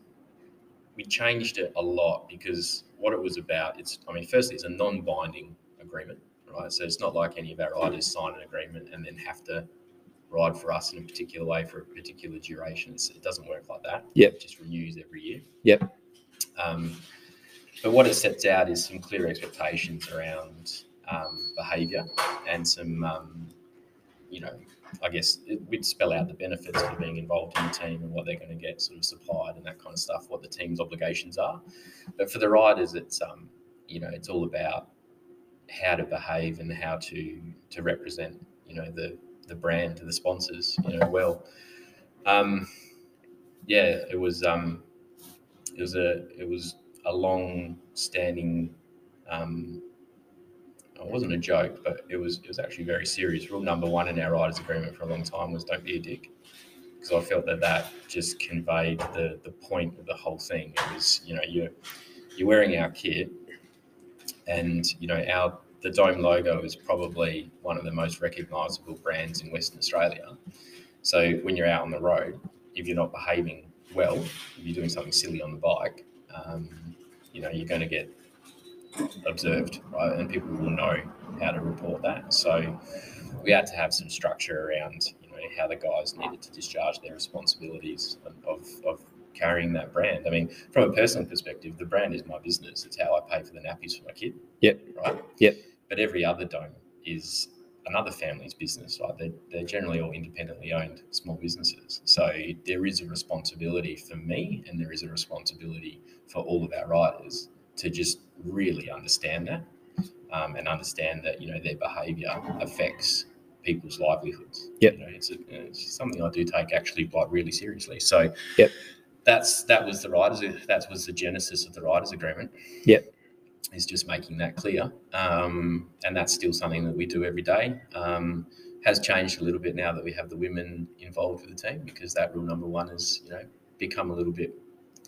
we changed it a lot because what it was about it's i mean firstly it's a non-binding agreement right? So it's not like any of our riders sign an agreement and then have to ride for us in a particular way for a particular duration. It doesn't work like that. Yep. it just renews every year. Yep. um, but what it sets out is some clear expectations around um, behaviour and some um, you know I guess it, we'd spell out the benefits for being involved in the team and what they're going to get sort of supplied and that kind of stuff, what the team's obligations are. But for the riders, it's um, you know, it's all about how to behave and how to to represent, you know, the the brand to the sponsors, you know, well. Um, yeah, it was um, it was a it was a long standing um, it wasn't a joke, but it was it was actually very serious. Rule number one in our riders agreement for a long time was don't be a dick, because I felt that that just conveyed the the point of the whole thing. It was you know you're you're wearing our kit, and you know our the dome logo is probably one of the most recognisable brands in Western Australia. So when you're out on the road, if you're not behaving well, if you're doing something silly on the bike, um, you know you're going to get observed, right? And people will know how to report that. So we had to have some structure around, you know, how the guys needed to discharge their responsibilities of, of carrying that brand. I mean, from a personal perspective, the brand is my business. It's how I pay for the nappies for my kid. Yep. Right. Yep. But every other dome is another family's business, right? They're, they're generally all independently owned small businesses. So there is a responsibility for me and there is a responsibility for all of our riders to just really understand that um, and understand that, you know, their behavior affects people's livelihoods. Yep. You know, it's, a, it's something I do take actually like really seriously. So Yep. that's, that was the riders, that was the genesis of the riders agreement. Yep. Is just making that clear. Um, and that's still something that we do every day. Um, has changed a little bit now that we have the women involved with the team because that rule number one has, you know, become a little bit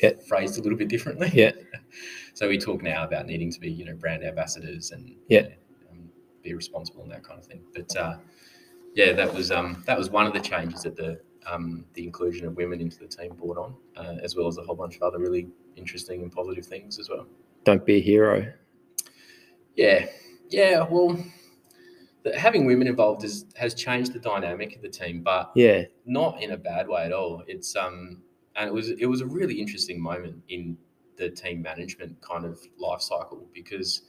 Yeah. phrased a little bit differently. Yeah. so we talk now about needing to be, you know, brand ambassadors and Yeah. you know, um, be responsible and that kind of thing. But uh, yeah, that was um, that was one of the changes that the um, the inclusion of women into the team brought on, uh, as well as a whole bunch of other really interesting and positive things as well. Don't be a hero. Yeah, yeah. Well, the, having women involved is, has changed the dynamic of the team, but Yeah. not in a bad way at all. It's um, and it was it was a really interesting moment in the team management kind of life cycle because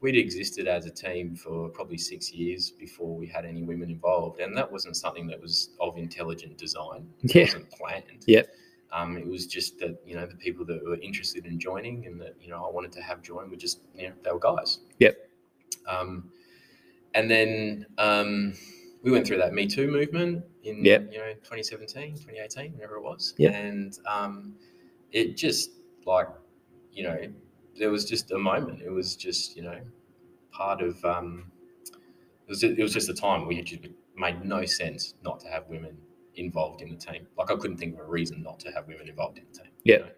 we'd existed as a team for probably six years before we had any women involved, and that wasn't something that was of intelligent design. It Yeah. wasn't planned. Yep. Um, it was just that you know the people that were interested in joining and that you know I wanted to have join were just you know they were guys. Yep. Um, and then um, we went through that Me Too movement in Yep. you know 2017, 2018, whenever it was. Yep. And um, it just like you know there was just a moment. It was just you know part of um, it was it was just a time where it just made no sense not to have women involved in the team. Like I couldn't think of a reason not to have women involved in the team. you Yeah. know.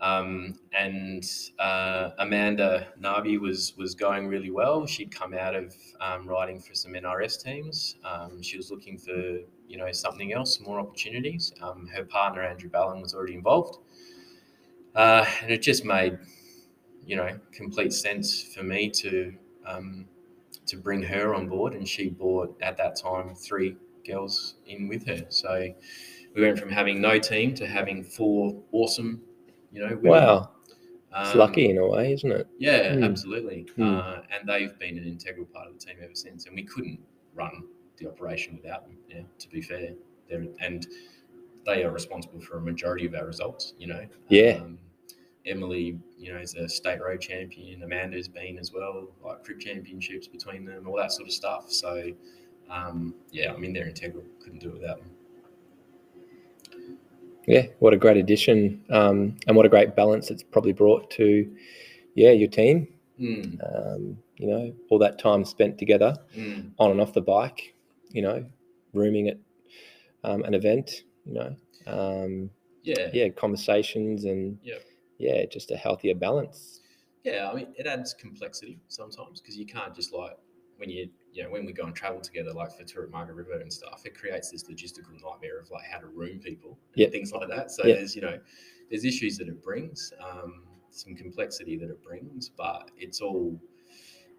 Um, and uh, Amanda Nabi was was going really well. She'd come out of um, riding for some NRS teams. Um, she was looking for you know something else, more opportunities. Um, her partner Andrew Ballon was already involved, uh, and it just made you know complete sense for me to um, to bring her on board. And she brought at that time three girls in with her. So we went from having no team to having four awesome, you know, women. Wow. It's Um, lucky in a way, isn't it? Yeah, Hmm. absolutely. Hmm. Uh, and they've been an integral part of the team ever since. And we couldn't run the operation without them. Yeah, to be fair, They're, and they are responsible for a majority of our results. You know. Yeah. Um, Emily, you know, is a state road champion. Amanda's been as well, like crit championships between them, all that sort of stuff. So, um, yeah, I mean, they're integral. Couldn't do it without them. Yeah. What a great addition, um, and what a great balance it's probably brought to, yeah, your team. Mm, Um, you know, all that time spent together mm. on and off the bike. You know, rooming at um, an event. You know, um, Yeah. yeah, conversations and Yep. yeah, just a healthier balance. Yeah, I mean, it adds complexity sometimes because you can't just like when you you know when we go and travel together, like for tour at Margaret River and stuff, it creates this logistical nightmare of like how to room people, and Yep. things like that. So Yep. there's you know there's issues that it brings, um, some complexity that it brings, but it's all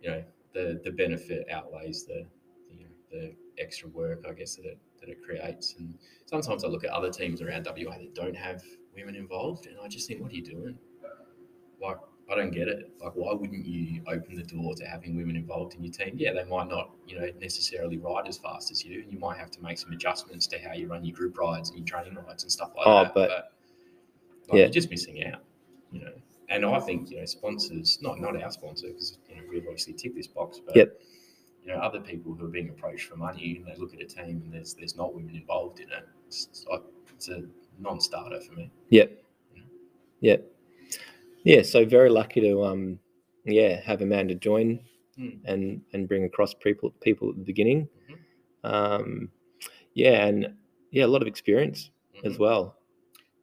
you know the the benefit outweighs the, the you know the extra work I guess that it that it creates. And sometimes I look at other teams around WA that don't have women involved, and I just think, what are you doing? Like, I don't get it. Like, why wouldn't you open the door to having women involved in your team? Yeah, they might not, you know, necessarily ride as fast as you. And you might have to make some adjustments to how you run your group rides and your training rides and stuff like Oh, that. but- like, yeah. you're just missing out, you know. And I think you know sponsors, not not our sponsor, because you know we've obviously ticked this box, but Yep. you know other people who are being approached for money and they look at a team and there's there's not women involved in it. It's, it's like it's a non-starter for me. Yep. Yep. Yeah. So very lucky to um yeah have Amanda join Mm. and and bring across people people at the beginning. Mhm. Um, yeah, and yeah, a lot of experience as Mhm. well.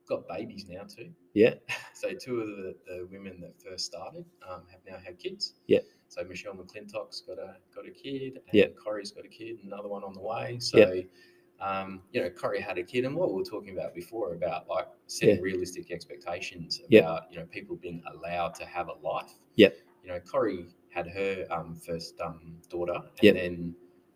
Got babies now too. Yeah. So two of the, the women that first started um, have now had kids. Yeah. So Michelle McClintock's got a got a kid, and Yep. Corey's got a kid, another one on the way. So, Yep. Um, you know, Corey had a kid, and what we were talking about before about like setting Yeah. realistic expectations Yep. about you know people being allowed to have a life. Yep. You know, Corey had her um, first um, daughter, and Yep. then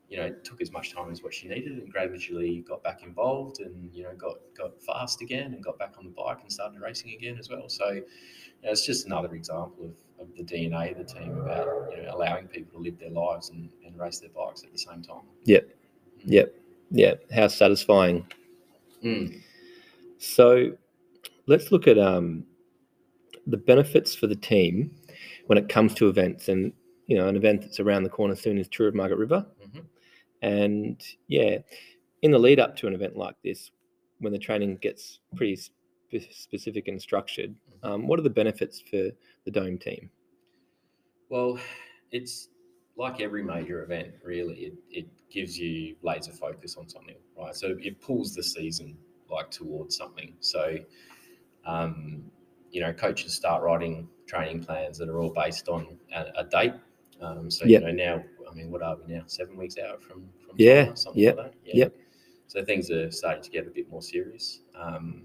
you know, took as much time as what she needed, and gradually got back involved, and you know, got got fast again, and got back on the bike and started racing again as well. So, you know, it's just another example of, of the DNA of the team about you know allowing people to live their lives and, and race their bikes at the same time. Yep. Yep. Yeah. How satisfying. Mm. So let's look at um, the benefits for the team when it comes to events. And, you know, an event that's around the corner soon is Tour of Margaret River. Mhm. And yeah, in the lead up to an event like this, when the training gets pretty spe- specific and structured, um, what are the benefits for the Dome team? Well, it's like every major event, really. It, it gives you laser focus on something, right? So it pulls the season like towards something. So, um, you know, coaches start writing training plans that are all based on a, a date. Um, so Yep. you know now, I mean, what are we now? Seven weeks out from from Yeah, something yep, like that. Yeah. yep. So things are starting to get a bit more serious. Um,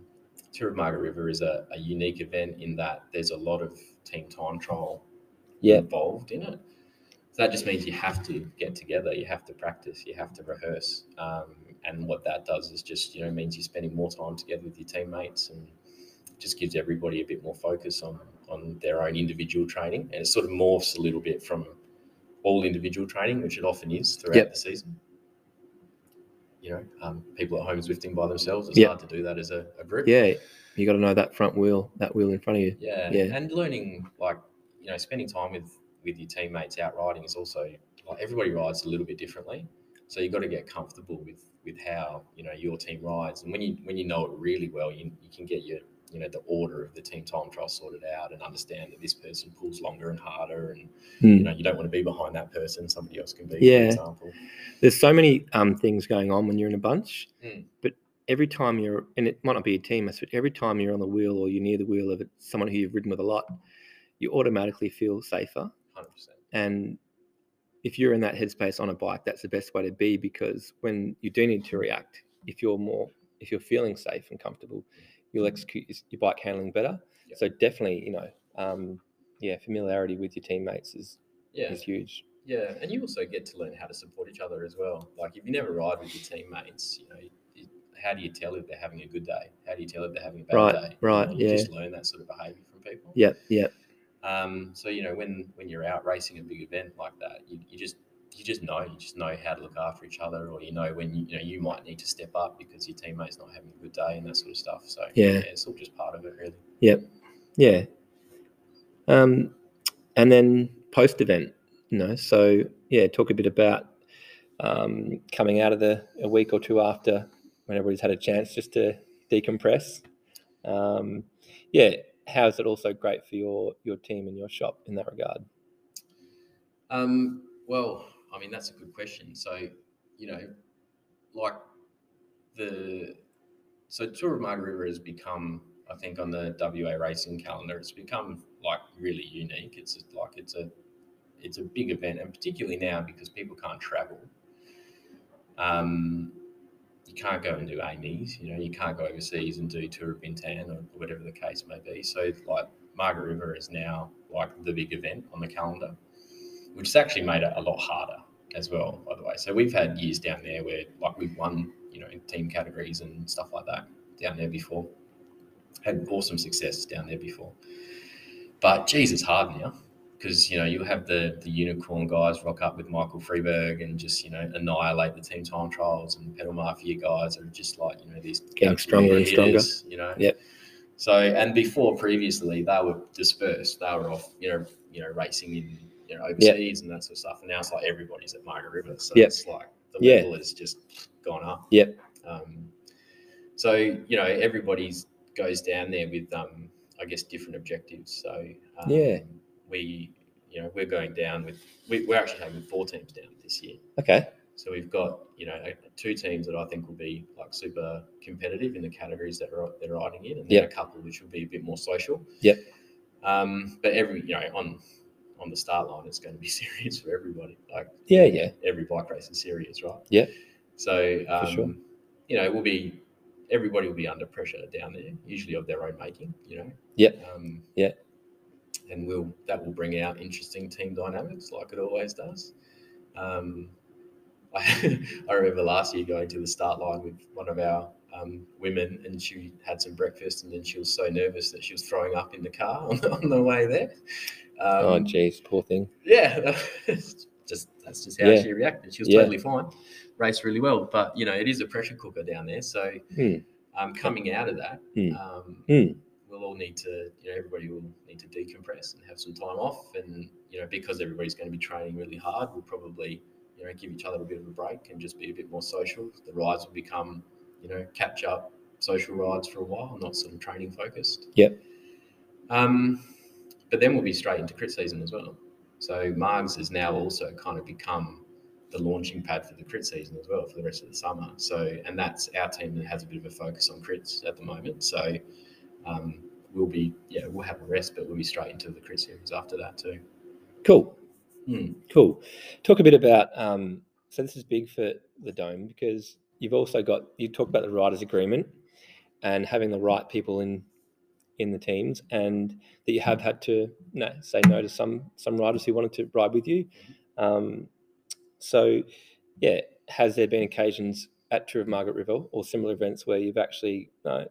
Tour of Margaret River is a, a unique event in that there's a lot of team time trial Yeah. involved in it. So that just means you have to get together, you have to practice, you have to rehearse. Um, and what that does is just, you know, means you're spending more time together with your teammates and just gives everybody a bit more focus on, on their own individual training. And it sort of morphs a little bit from all individual training, which it often is throughout Yep. the season. You know, um, people at home Zwifting by themselves, it's Yep. hard to do that as a, a group. Yeah. You got to know that front wheel, that wheel in front of you. Yeah, Yeah. and learning like you know spending time with with your teammates out riding is also like everybody rides a little bit differently, so you've got to get comfortable with with how you know your team rides, and when you when you know it really well, you you can get your you know the order of the team time trial sorted out and understand that this person pulls longer and harder, and Hmm. you know you don't want to be behind that person, somebody else can be. Yeah. for example. There's so many um, things going on when you're in a bunch, Mm. but every time you're, and it might not be a team, but every time you're on the wheel or you're near the wheel of someone who you've ridden with a lot, you automatically feel safer. Hundred percent. And if you're in that headspace on a bike, that's the best way to be because when you do need to react, if you're more, if you're feeling safe and comfortable, you'll execute your, bike handling better. Yep. So definitely, you know, um, yeah, familiarity with your teammates is Yeah, is huge. Yeah, and you also get to learn how to support each other as well. Like if you never ride with your teammates, you know, you, how do you tell if they're having a good day? How do you tell if they're having a bad Right, day? You right, know, You yeah. just learn that sort of behaviour from people. Yeah, yeah, Um, so you know, when when you're out racing a big event like that, you, you just you just know you just know how to look after each other, or you know when you, you know you might need to step up because your teammate's not having a good day and that sort of stuff. So Yeah. it's all just part of it, really. Yep. Yeah. Um, and then post event, you know, so yeah, talk a bit about um, coming out of the a week or two after when everybody's had a chance just to decompress. Um, yeah, how is it also great for your your team and your shop in that regard? Um, well, I mean, that's a good question. So, you know, like the so Tour of Margaret has become, I think, on the WA racing calendar, it's become like really unique. It's just like it's a it's a big event, and particularly now because people can't travel. Um, you can't go and do AMEs, you know, you can't go overseas and do Tour of Bintan or whatever the case may be. So, like Margaret River is now like the big event on the calendar which has actually made it a lot harder as well, by the way. So we've had years down there where like we've won, you know, in team categories and stuff like that down there before. Had awesome success down there before. But geez, it's hard now because you know you have the the unicorn guys rock up with Michael Freiberg and just you know annihilate the team time trials and pedal mafia guys are just like you know these Getting stronger and stronger. You know. Yep. So and before previously they were dispersed. They were off you know you know racing in you know overseas and that sort of stuff. And now it's like everybody's at Margaret River. So Yep. it's like the Yeah. level has just gone up. Yep. Um, so you know everybody's goes down there with um, I guess different objectives. So um, Yeah. We you know we're going down with we, we're actually having four teams down this year. Okay, So we've got you know two teams that I think will be like super competitive in the categories that are they're riding in, and then Yep. a couple which will be a bit more social. Yep. Um, but every you know on on the start line, it's going to be serious for everybody. Like yeah, yeah, every bike race is serious, right? Yeah. So um, sure. you know, it will be everybody will be under pressure down there, usually of their own making. You know. Yep. Um, Yeah. And will that will bring out interesting team dynamics, like it always does. Um, I, I remember last year going to the start line with one of our um, women, and she had some breakfast, and then she was so nervous that she was throwing up in the car on the, on the way there. Um, oh, jeez, poor thing. Yeah, just that's just how Yeah. she reacted. She was Yeah. totally fine, raced really well, but you know it is a pressure cooker down there. So um, coming out of that, Hmm. um, Hmm. We'll all need to, you know, everybody will need to decompress and have some time off. And, you know, because everybody's going to be training really hard, we'll probably, you know, give each other a bit of a break and just be a bit more social. The rides will become, you know, catch up social rides for a while, not sort of training focused. Yep. Um, but then we'll be straight into crit season as well. So Margs has now also kind of become the launching pad for the crit season as well for the rest of the summer. So, and that's our team that has a bit of a focus on crits at the moment. So, um, we'll be yeah we'll have a rest, but we'll be straight into the crit series after that too. Cool. Hmm. Cool. Talk a bit about. Um, so this is big for the dome because you've also got you talk about the riders agreement and having the right people in in the teams, and that you have had to no, say no to some some riders who wanted to ride with you. Um, so, yeah, has there been occasions at Tour of Margaret River or similar events where you've actually no,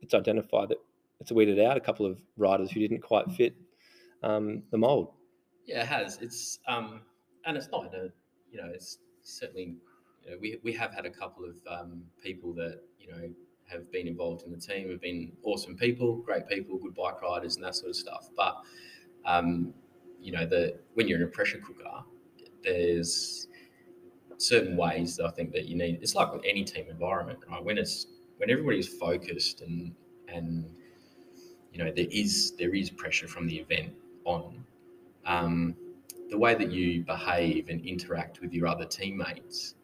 it's identified that it's weeded out a couple of riders who didn't quite fit um, the mold? Yeah, it has. It's um, and it's not a you know it's certainly you know, we we have had a couple of um, people that you know have been involved in the team have been awesome people, great people, good bike riders, and that sort of stuff. But um, you know the when you're in a pressure cooker, there's certain ways that I think that you need. It's like with any team environment, right? When it's when everybody's focused and and you know there is there is pressure from the event on um, the way that you behave and interact with your other teammates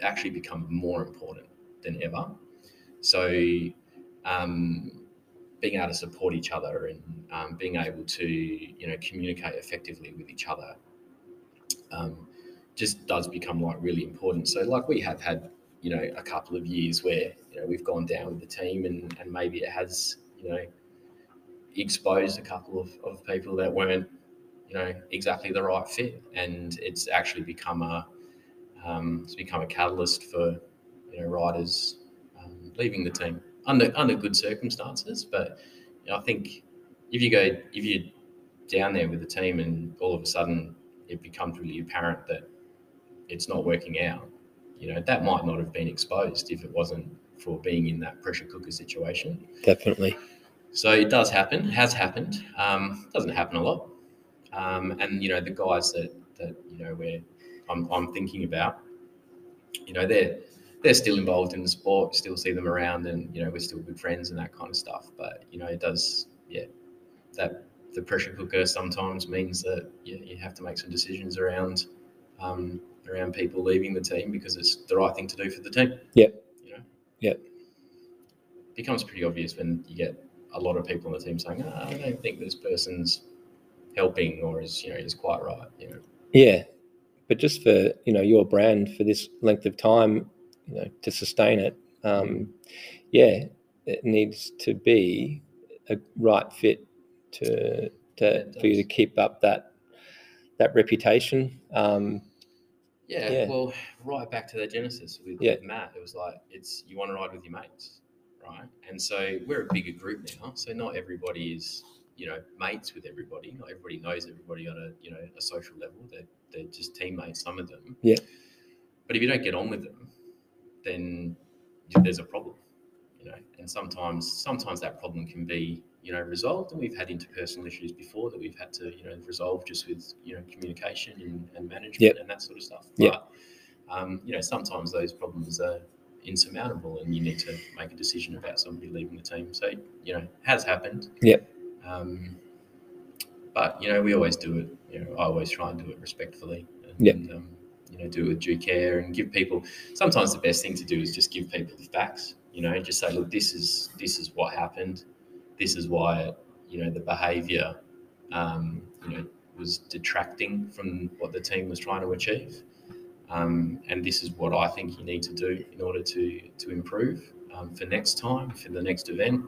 actually become more important than ever. So, um, being able to support each other and um, being able to, you know, communicate effectively with each other um, just does become like really important. So, like we have had, you know, a couple of years where you know we've gone down with the team and and maybe it has, you know, exposed a couple of, of people that weren't you know exactly the right fit. And it's actually become a um, it's become a catalyst for you know riders um, leaving the team under under good circumstances. But you know, I think if you go if you're down there with the team and all of a sudden it becomes really apparent that it's not working out you know that might not have been exposed if it wasn't for being in that pressure cooker situation. Definitely. So it does happen, has happened. Um, doesn't happen a lot. Um, and you know the guys that that you know where I'm, I'm thinking about, you know they're they're still involved in the sport. Still see them around, and you know we're still good friends and that kind of stuff. But you know it does, yeah, that the pressure cooker sometimes means that you, you have to make some decisions around um, around people leaving the team because it's the right thing to do for the team. Yep. You know. Yep. Becomes pretty obvious when you get a lot of people on the team saying, oh, "I don't think this person's helping or is you know is quite right." You know. Yeah, but just for you know your brand for this length of time, you know, to sustain it, um, yeah, it needs to be a right fit to to for you to keep up that that reputation. Um, Yeah, Yeah. well, right back to the genesis with, Yeah. with Matt, it was like it's you want to ride with your mates, right? And so we're a bigger group now, so not everybody is you know mates with everybody. Not everybody knows everybody on a you know a social level. They're they're just teammates, some of them. Yeah. But if you don't get on with them, then there's a problem, you know. And sometimes sometimes that problem can be you know resolved, and we've had interpersonal issues before that we've had to you know resolve just with you know communication and, and management Yep. and that sort of stuff. Yep. But um, you know sometimes those problems are insurmountable, and you need to make a decision about somebody leaving the team. So you know has happened. Yeah. Um, but you know we always do it. You know I always try and do it respectfully. And, Yep. um, you know, do it with due care and give people. Sometimes the best thing to do is just give people the facts. You know, just say, look, this is this is what happened. This is why you know the behaviour, um, you know, was detracting from what the team was trying to achieve. Um, and this is what I think you need to do in order to to improve um, for next time, for the next event.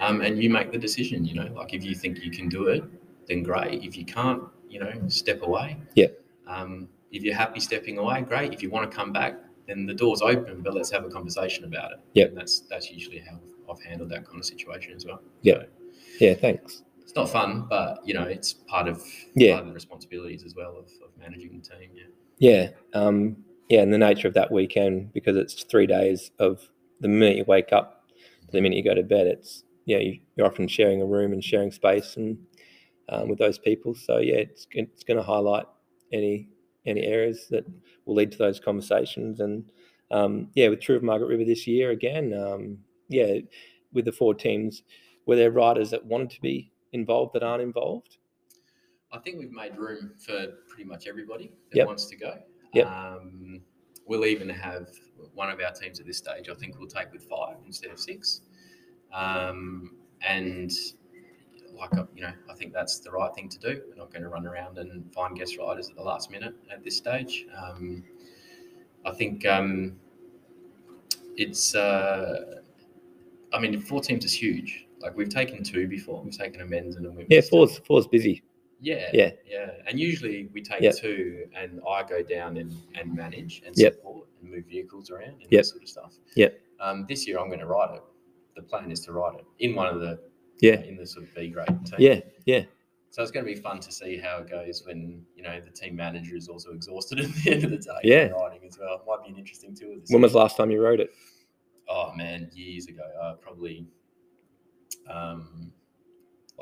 Um, and you make the decision. You know, like if you think you can do it, then great. If you can't, you know, step away. Yeah. Um, if you're happy stepping away, great. If you want to come back, then the door's open, but let's have a conversation about it. Yeah. That's that's usually how I've handled that kind of situation as well. Yep. So Yeah, thanks. it's not fun, but you know, it's part of Yeah. part of the responsibilities as well of, of managing the team. Yeah. Yeah, um, yeah, and the nature of that weekend because it's three days of the minute you wake up to the minute you go to bed. It's yeah, you, you're often sharing a room and sharing space and um, with those people. So yeah, it's it's going to highlight any any areas that will lead to those conversations. And um, yeah, with Tour of Margaret River this year again, um, yeah, with the four teams, were there riders that wanted to be involved that aren't involved? I think we've made room for pretty much everybody that Yep. wants to go. Yep. Um, we'll even have one of our teams at this stage. I think we'll take with five instead of six. Um, and like uh, you know, I think that's the right thing to do. We're not going to run around and find guest riders at the last minute at this stage. Um, I think um, it's. Uh, I mean, four teams is huge. Like we've taken two before. We've taken a men's and a women's. Yeah, team. four's four's busy. Yeah, Yeah. yeah. And usually we take Yep. two, and I go down and, and manage and Yep. support and move vehicles around and Yep. that sort of stuff. Yeah. Um, this year I'm going to ride it. The plan is to ride it in one of the Yeah, in the sort of B grade team. yeah, yeah. So it's going to be fun to see how it goes when you know the team manager is also exhausted at the end of the day. Yeah. riding as well. Might be an interesting tour. This When year. was the last time you rode it? Oh man, years ago, uh, probably um,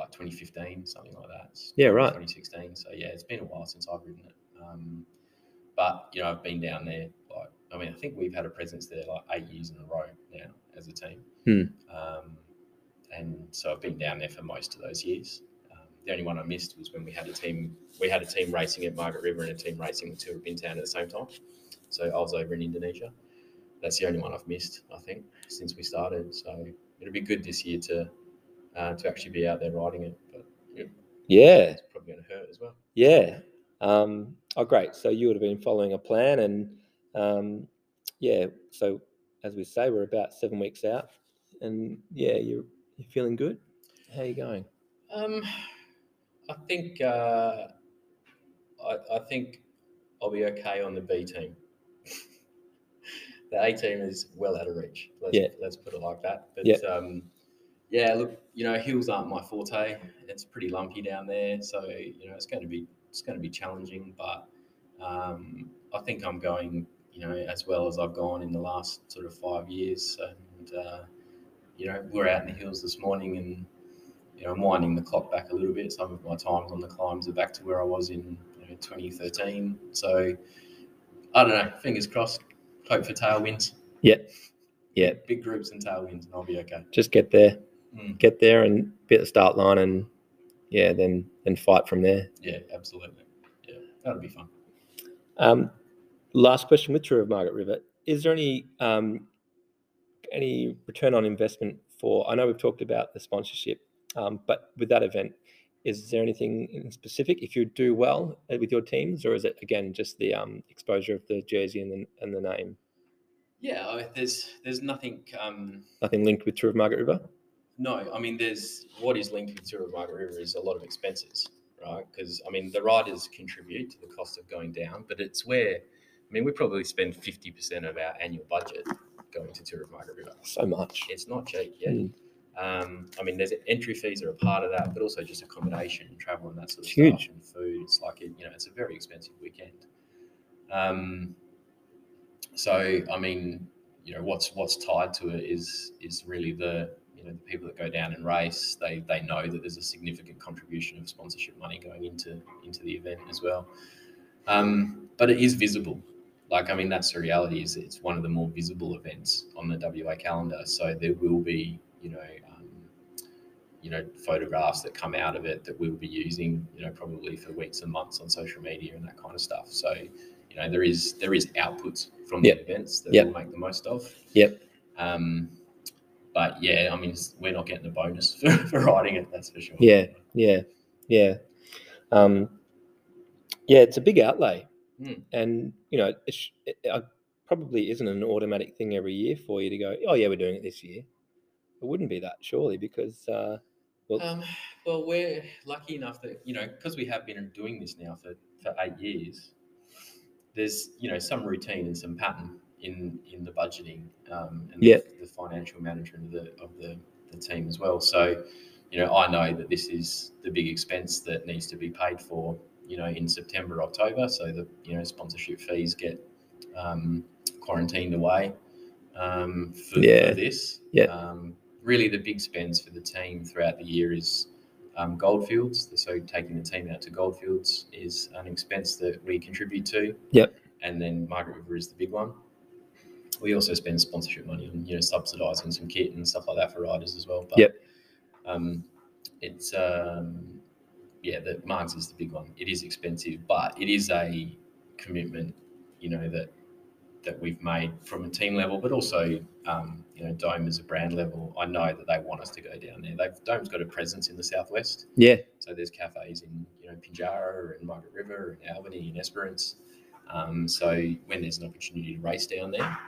like 2015, something like that. It's Yeah, right. 2016. So yeah, it's been a while since I've ridden it. Um, but you know, I've been down there. Like, I mean, I think we've had a presence there like eight years in a row now as a team. Hmm. Um, and so I've been down there for most of those years. Um, the only one I missed was when we had a team. We had a team racing at Margaret River and a team racing at Tour of Bintan at the same time. So I was over in Indonesia. That's the only one I've missed, I think, since we started. So it'll be good this year to uh, to actually be out there riding it, but Yeah, it's probably going to hurt as well. yeah. Um, oh, great. So you would have been following a plan, and um, yeah. So as we say, we're about seven weeks out, and yeah, you're you're feeling good. How are you going? Um, I think uh, I, I think I'll be okay on the B team. the A team is well out of reach. Let's, Yeah. let's put it like that. But Yeah. um, yeah, look, you know, hills aren't my forte. It's pretty lumpy down there, so you know, it's going to be it's going to be challenging. But um, I think I'm going, you know, as well as I've gone in the last sort of five years. And uh, you know, we're out in the hills this morning, and you know, I'm winding the clock back a little bit. Some of my times on the climbs are back to where I was in you know, 2013. So I don't know. Fingers crossed. Hope for tailwinds. Yeah, yeah. Big groups and tailwinds, and I'll be okay. Just get there, Mm. get there, and be at the start line, and yeah, then then fight from there. Yeah, absolutely. Yeah, that'll be fun. Um, last question with Tour of Margaret River: Is there any um, any return on investment for? I know we've talked about the sponsorship, um, but with that event, is there anything in specific if you do well uh, with your teams, or is it again just the um, exposure of the jersey and the, and the name? Yeah, I, there's there's nothing. Um, Nothing linked with Tour of Margaret River. No, I mean, there's what is linked with Tour of Margaret River is a lot of expenses, right? Because I mean, the riders contribute to the cost of going down, but it's where I mean, we probably spend fifty percent of our annual budget going to Tour of Margaret River. So much. It's not cheap, yeah. Mm. Um, I mean, there's entry fees are a part of that, but also just accommodation, and travel, and that sort of It's stuff, huge. and food. It's like it, you know, it's a very expensive weekend. Um, so, I mean, you know, what's what's tied to it is is really the you know the people that go down and race. They they know that there's a significant contribution of sponsorship money going into into the event as well. Um, but it is visible. Like, I mean, that's the reality. Is it's one of the more visible events on the WA calendar. So there will be, you know, um, you know, photographs that come out of it that we'll be using, you know, probably for weeks and months on social media and that kind of stuff. So, you know, there is there is outputs from Yep. the events that Yep. we'll make the most of. Yep. Um, but yeah, I mean, we're not getting a bonus for, for writing it. That's for sure. Yeah, yeah, yeah. Um, yeah, it's a big outlay, Mm. and you know, it, sh- it uh, probably isn't an automatic thing every year for you to go. Oh yeah, we're doing it this year. It wouldn't be that surely because uh, well, Um, well, we're lucky enough that you know because we have been doing this now for, for eight years. there's you know some routine and some pattern in in the budgeting um, and Yeah. the, the financial management of the of the, the team as well. So, you know, I know that this is the big expense that needs to be paid for. You know, in September, October, so the you know sponsorship fees get um, quarantined away um, for, Yeah. for this. Yeah. Um, really, the big spends for the team throughout the year is um, Goldfields. So taking the team out to Goldfields is an expense that we contribute to. Yep. And then Margaret River is the big one. We also spend sponsorship money on you know subsidising some kit and stuff like that for riders as well. But, Yep. Um, it's um, yeah, the Margs is the big one. It is expensive, but it is a commitment, you know that that we've made from a team level, but also um, you know Dome as a brand level. I know that they want us to go down there. They've Dome's got a presence in the southwest. Yeah. So there's cafes in you know Pinjarra and Margaret River and Albany and Esperance. Um, so when there's an opportunity to race down there,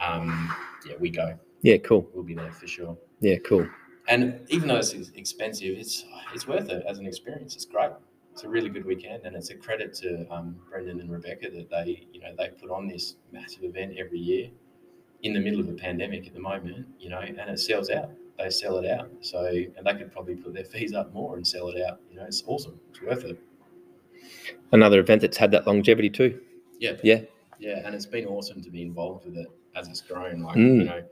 um, yeah, we go. Yeah. Cool. We'll be there for sure. Yeah. Cool. And even though it's expensive, it's it's worth it as an experience. It's great. It's a really good weekend, and it's a credit to um, Brendan and Rebecca that they you know they put on this massive event every year in the middle of a pandemic at the moment. You know, and it sells out. They sell it out. So and they could probably put their fees up more and sell it out. You know, it's awesome. It's worth it. Another event that's had that longevity too. Yeah. Yeah. Yeah, and it's been awesome to be involved with it as it's grown. Like Mm. you know,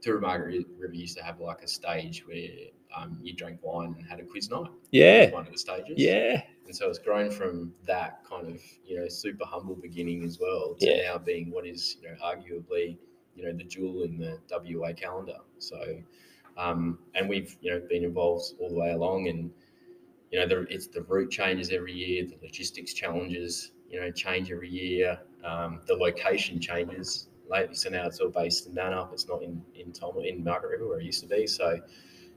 Tour of Margaret River used to have like a stage where um, you drank wine and had a quiz night. Yeah. one of the stages. Yeah. and so it's grown from that kind of you know super humble beginning as well to Yeah. now being what is you know arguably you know the jewel in the WA calendar. So, um, and we've you know been involved all the way along, and you know the it's the route changes every year, the logistics challenges you know change every year, um, the location changes lately. So now it's all based in Nannup. It's not in in Tom in Margaret River where it used to be. So,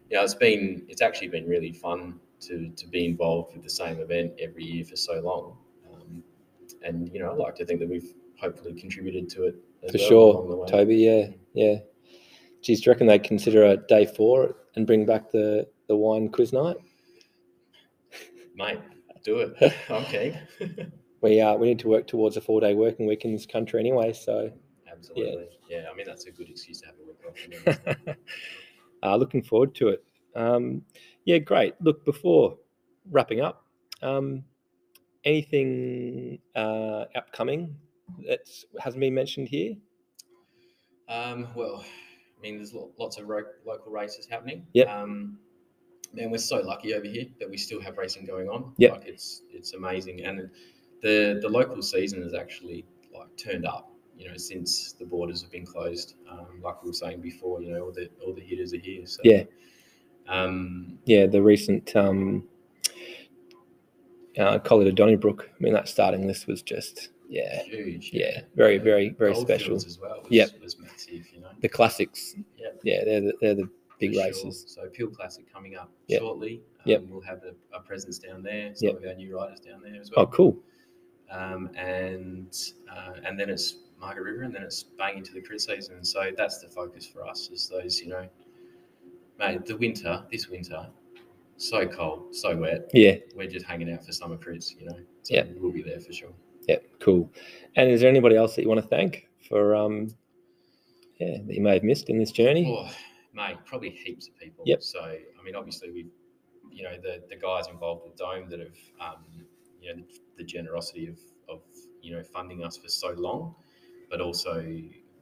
you know, it's been it's actually been really fun to to be involved with the same event every year for so long. Um, and you know, I like to think that we've hopefully contributed to it as For well along the sure. way. Toby. Yeah. Yeah. Geez, do you reckon they'd consider a day four and bring back the the wine quiz night? Mate, do it. I'm keen. We uh we need to work towards a four day working week in this country anyway. So Absolutely. Yeah. I mean, that's a good excuse to have a week off. uh, looking forward to it. Um, yeah, great. Look, before wrapping up, um, anything uh, upcoming that hasn't been mentioned here? Um, well, I mean, there's lots of ro- local races happening. Yeah. Um, man, we're so lucky over here that we still have racing going on. Yeah. Like it's it's amazing, and the the local season has actually like turned up. You know, since the borders have been closed, um, like we were saying before, you know, all the all the hitters are here. So Yeah. Um, Yeah, the recent um, uh, to Donnybrook. I mean, that starting list was just yeah, huge. yeah, very, very, very Goldfields special. as well. Was, Yep. was massive. You know. The classics. Yeah, Yeah, they're the, they're the big sure. races. So Peel Classic coming up Yep. shortly. Um, Yep. We'll have a, a presence down there. Some Yep. of our new riders down there as well. Oh, cool. Um, and uh, and then it's Margaret River, and then it's bang into the crit season. So that's the focus for us. Is those you know, mate, the winter, this winter, so cold, so wet. Yeah, We're just hanging out for summer crits. You know. So Yep. We'll be there for sure. yeah, cool. And is there anybody else that you want to thank for um, yeah, that you may have missed in this journey? Oh, mate, probably heaps of people. Yep. So, I mean, obviously, we, you know, the the guys involved with Dome that have, um, you know, the, the generosity of of you know funding us for so long, but also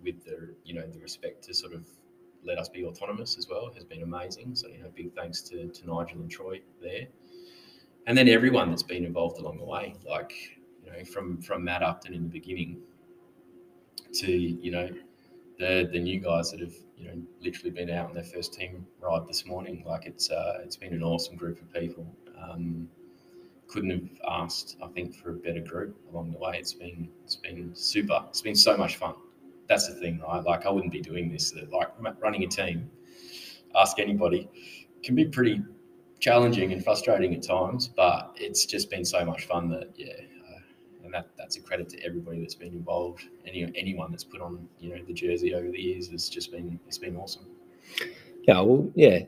with the you know the respect to sort of let us be autonomous as well has been amazing. So, you know, big thanks to to Nigel and Troy there, and then everyone that's been involved along the way, like you know, from from Matt Upton in the beginning to you know the the new guys that have you know literally been out on their first team ride this morning. Like it's uh, it's been an awesome group of people. Um, couldn't have asked, I think, for a better group along the way. It's been it's been super. It's been so much fun. That's the thing, right? Like I wouldn't be doing this. Like running a team. Ask anybody can be pretty challenging and frustrating at times, but it's just been so much fun that yeah. uh, And that, that's a credit to everybody that's been involved. Any anyone that's put on you know the jersey over the years has just been it's been awesome. Yeah, well, yeah,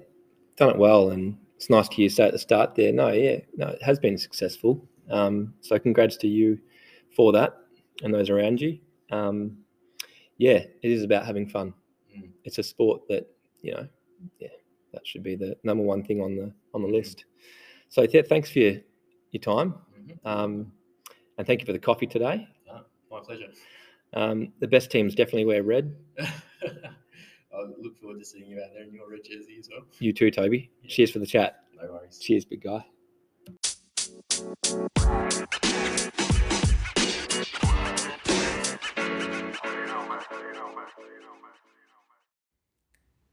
done it well, and it's nice to hear you say at the start there. No, yeah, no, it has been successful. Um, so congrats to you for that. and those around you. Um, yeah, it is about having fun. Mm. It's a sport that you know, yeah, that should be the number one thing on the on the list. So yeah, thanks for your your time, Mhm. um, and thank you for the coffee today. Ah, my pleasure. Um, the best teams definitely wear red. I look forward to seeing you out there in your red jersey as well. You too, Toby. Cheers for the chat. No worries. Cheers, big guy.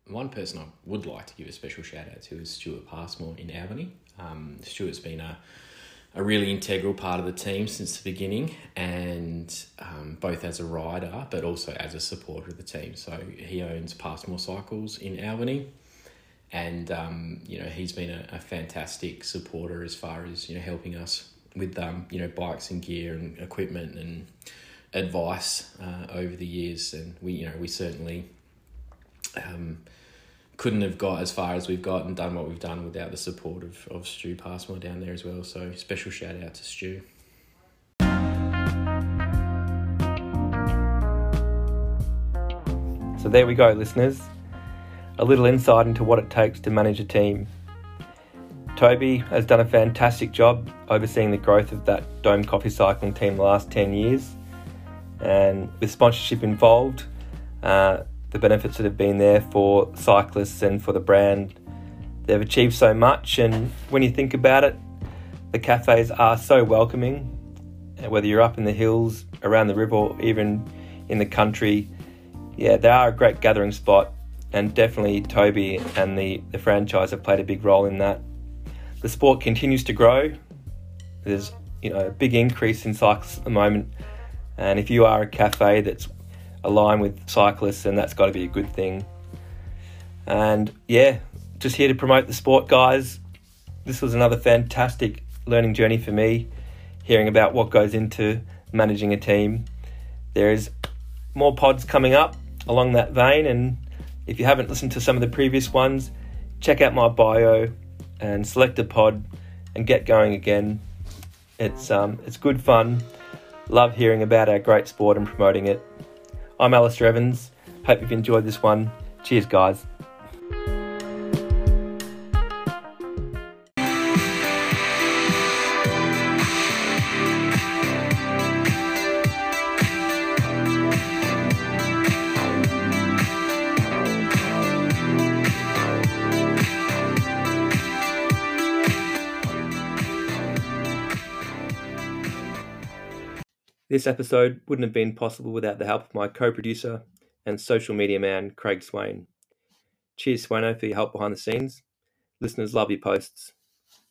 One person I would like to give a special shout out to is Stuart Passmore in Albany. Um, Stuart's been a, a really integral part of the team since the beginning, and um, both as a rider but also as a supporter of the team. So he owns Passmore Cycles in Albany, and um, you know he's been a, a fantastic supporter as far as you know helping us with um, you know bikes and gear and equipment and advice uh, over the years. And we you know we certainly um, couldn't have got as far as we've got and done what we've done without the support of, of Stu Passmore down there as well. So special shout out to Stu. So there we go, listeners. A little insight into what it takes to manage a team. Toby has done a fantastic job overseeing the growth of that Dome Coffee Cycling team the last 10 years. And with sponsorship involved, uh, the benefits that have been there for cyclists and for the brand, they've achieved so much. And when you think about it, the cafes are so welcoming. Whether you're up in the hills, around the river, or even in the country, yeah, they are a great gathering spot, and definitely Toby and the, the franchise have played a big role in that. The sport continues to grow. There's you know a big increase in cyclists at the moment, and if you are a cafe that's aligned with cyclists, and that's got to be a good thing. And yeah, just here to promote the sport, guys. This was another fantastic learning journey for me, hearing about what goes into managing a team. There is more pods coming up along that vein. And if you haven't listened to some of the previous ones, check out my bio and select a pod and get going again. It's um, it's good fun. Love hearing about our great sport and promoting it. I'm Alastair Evans. Hope you've enjoyed this one. Cheers, guys. This episode wouldn't have been possible without the help of my co producer and social media man, Craig Swain. Cheers, Swano, for your help behind the scenes. Listeners love your posts.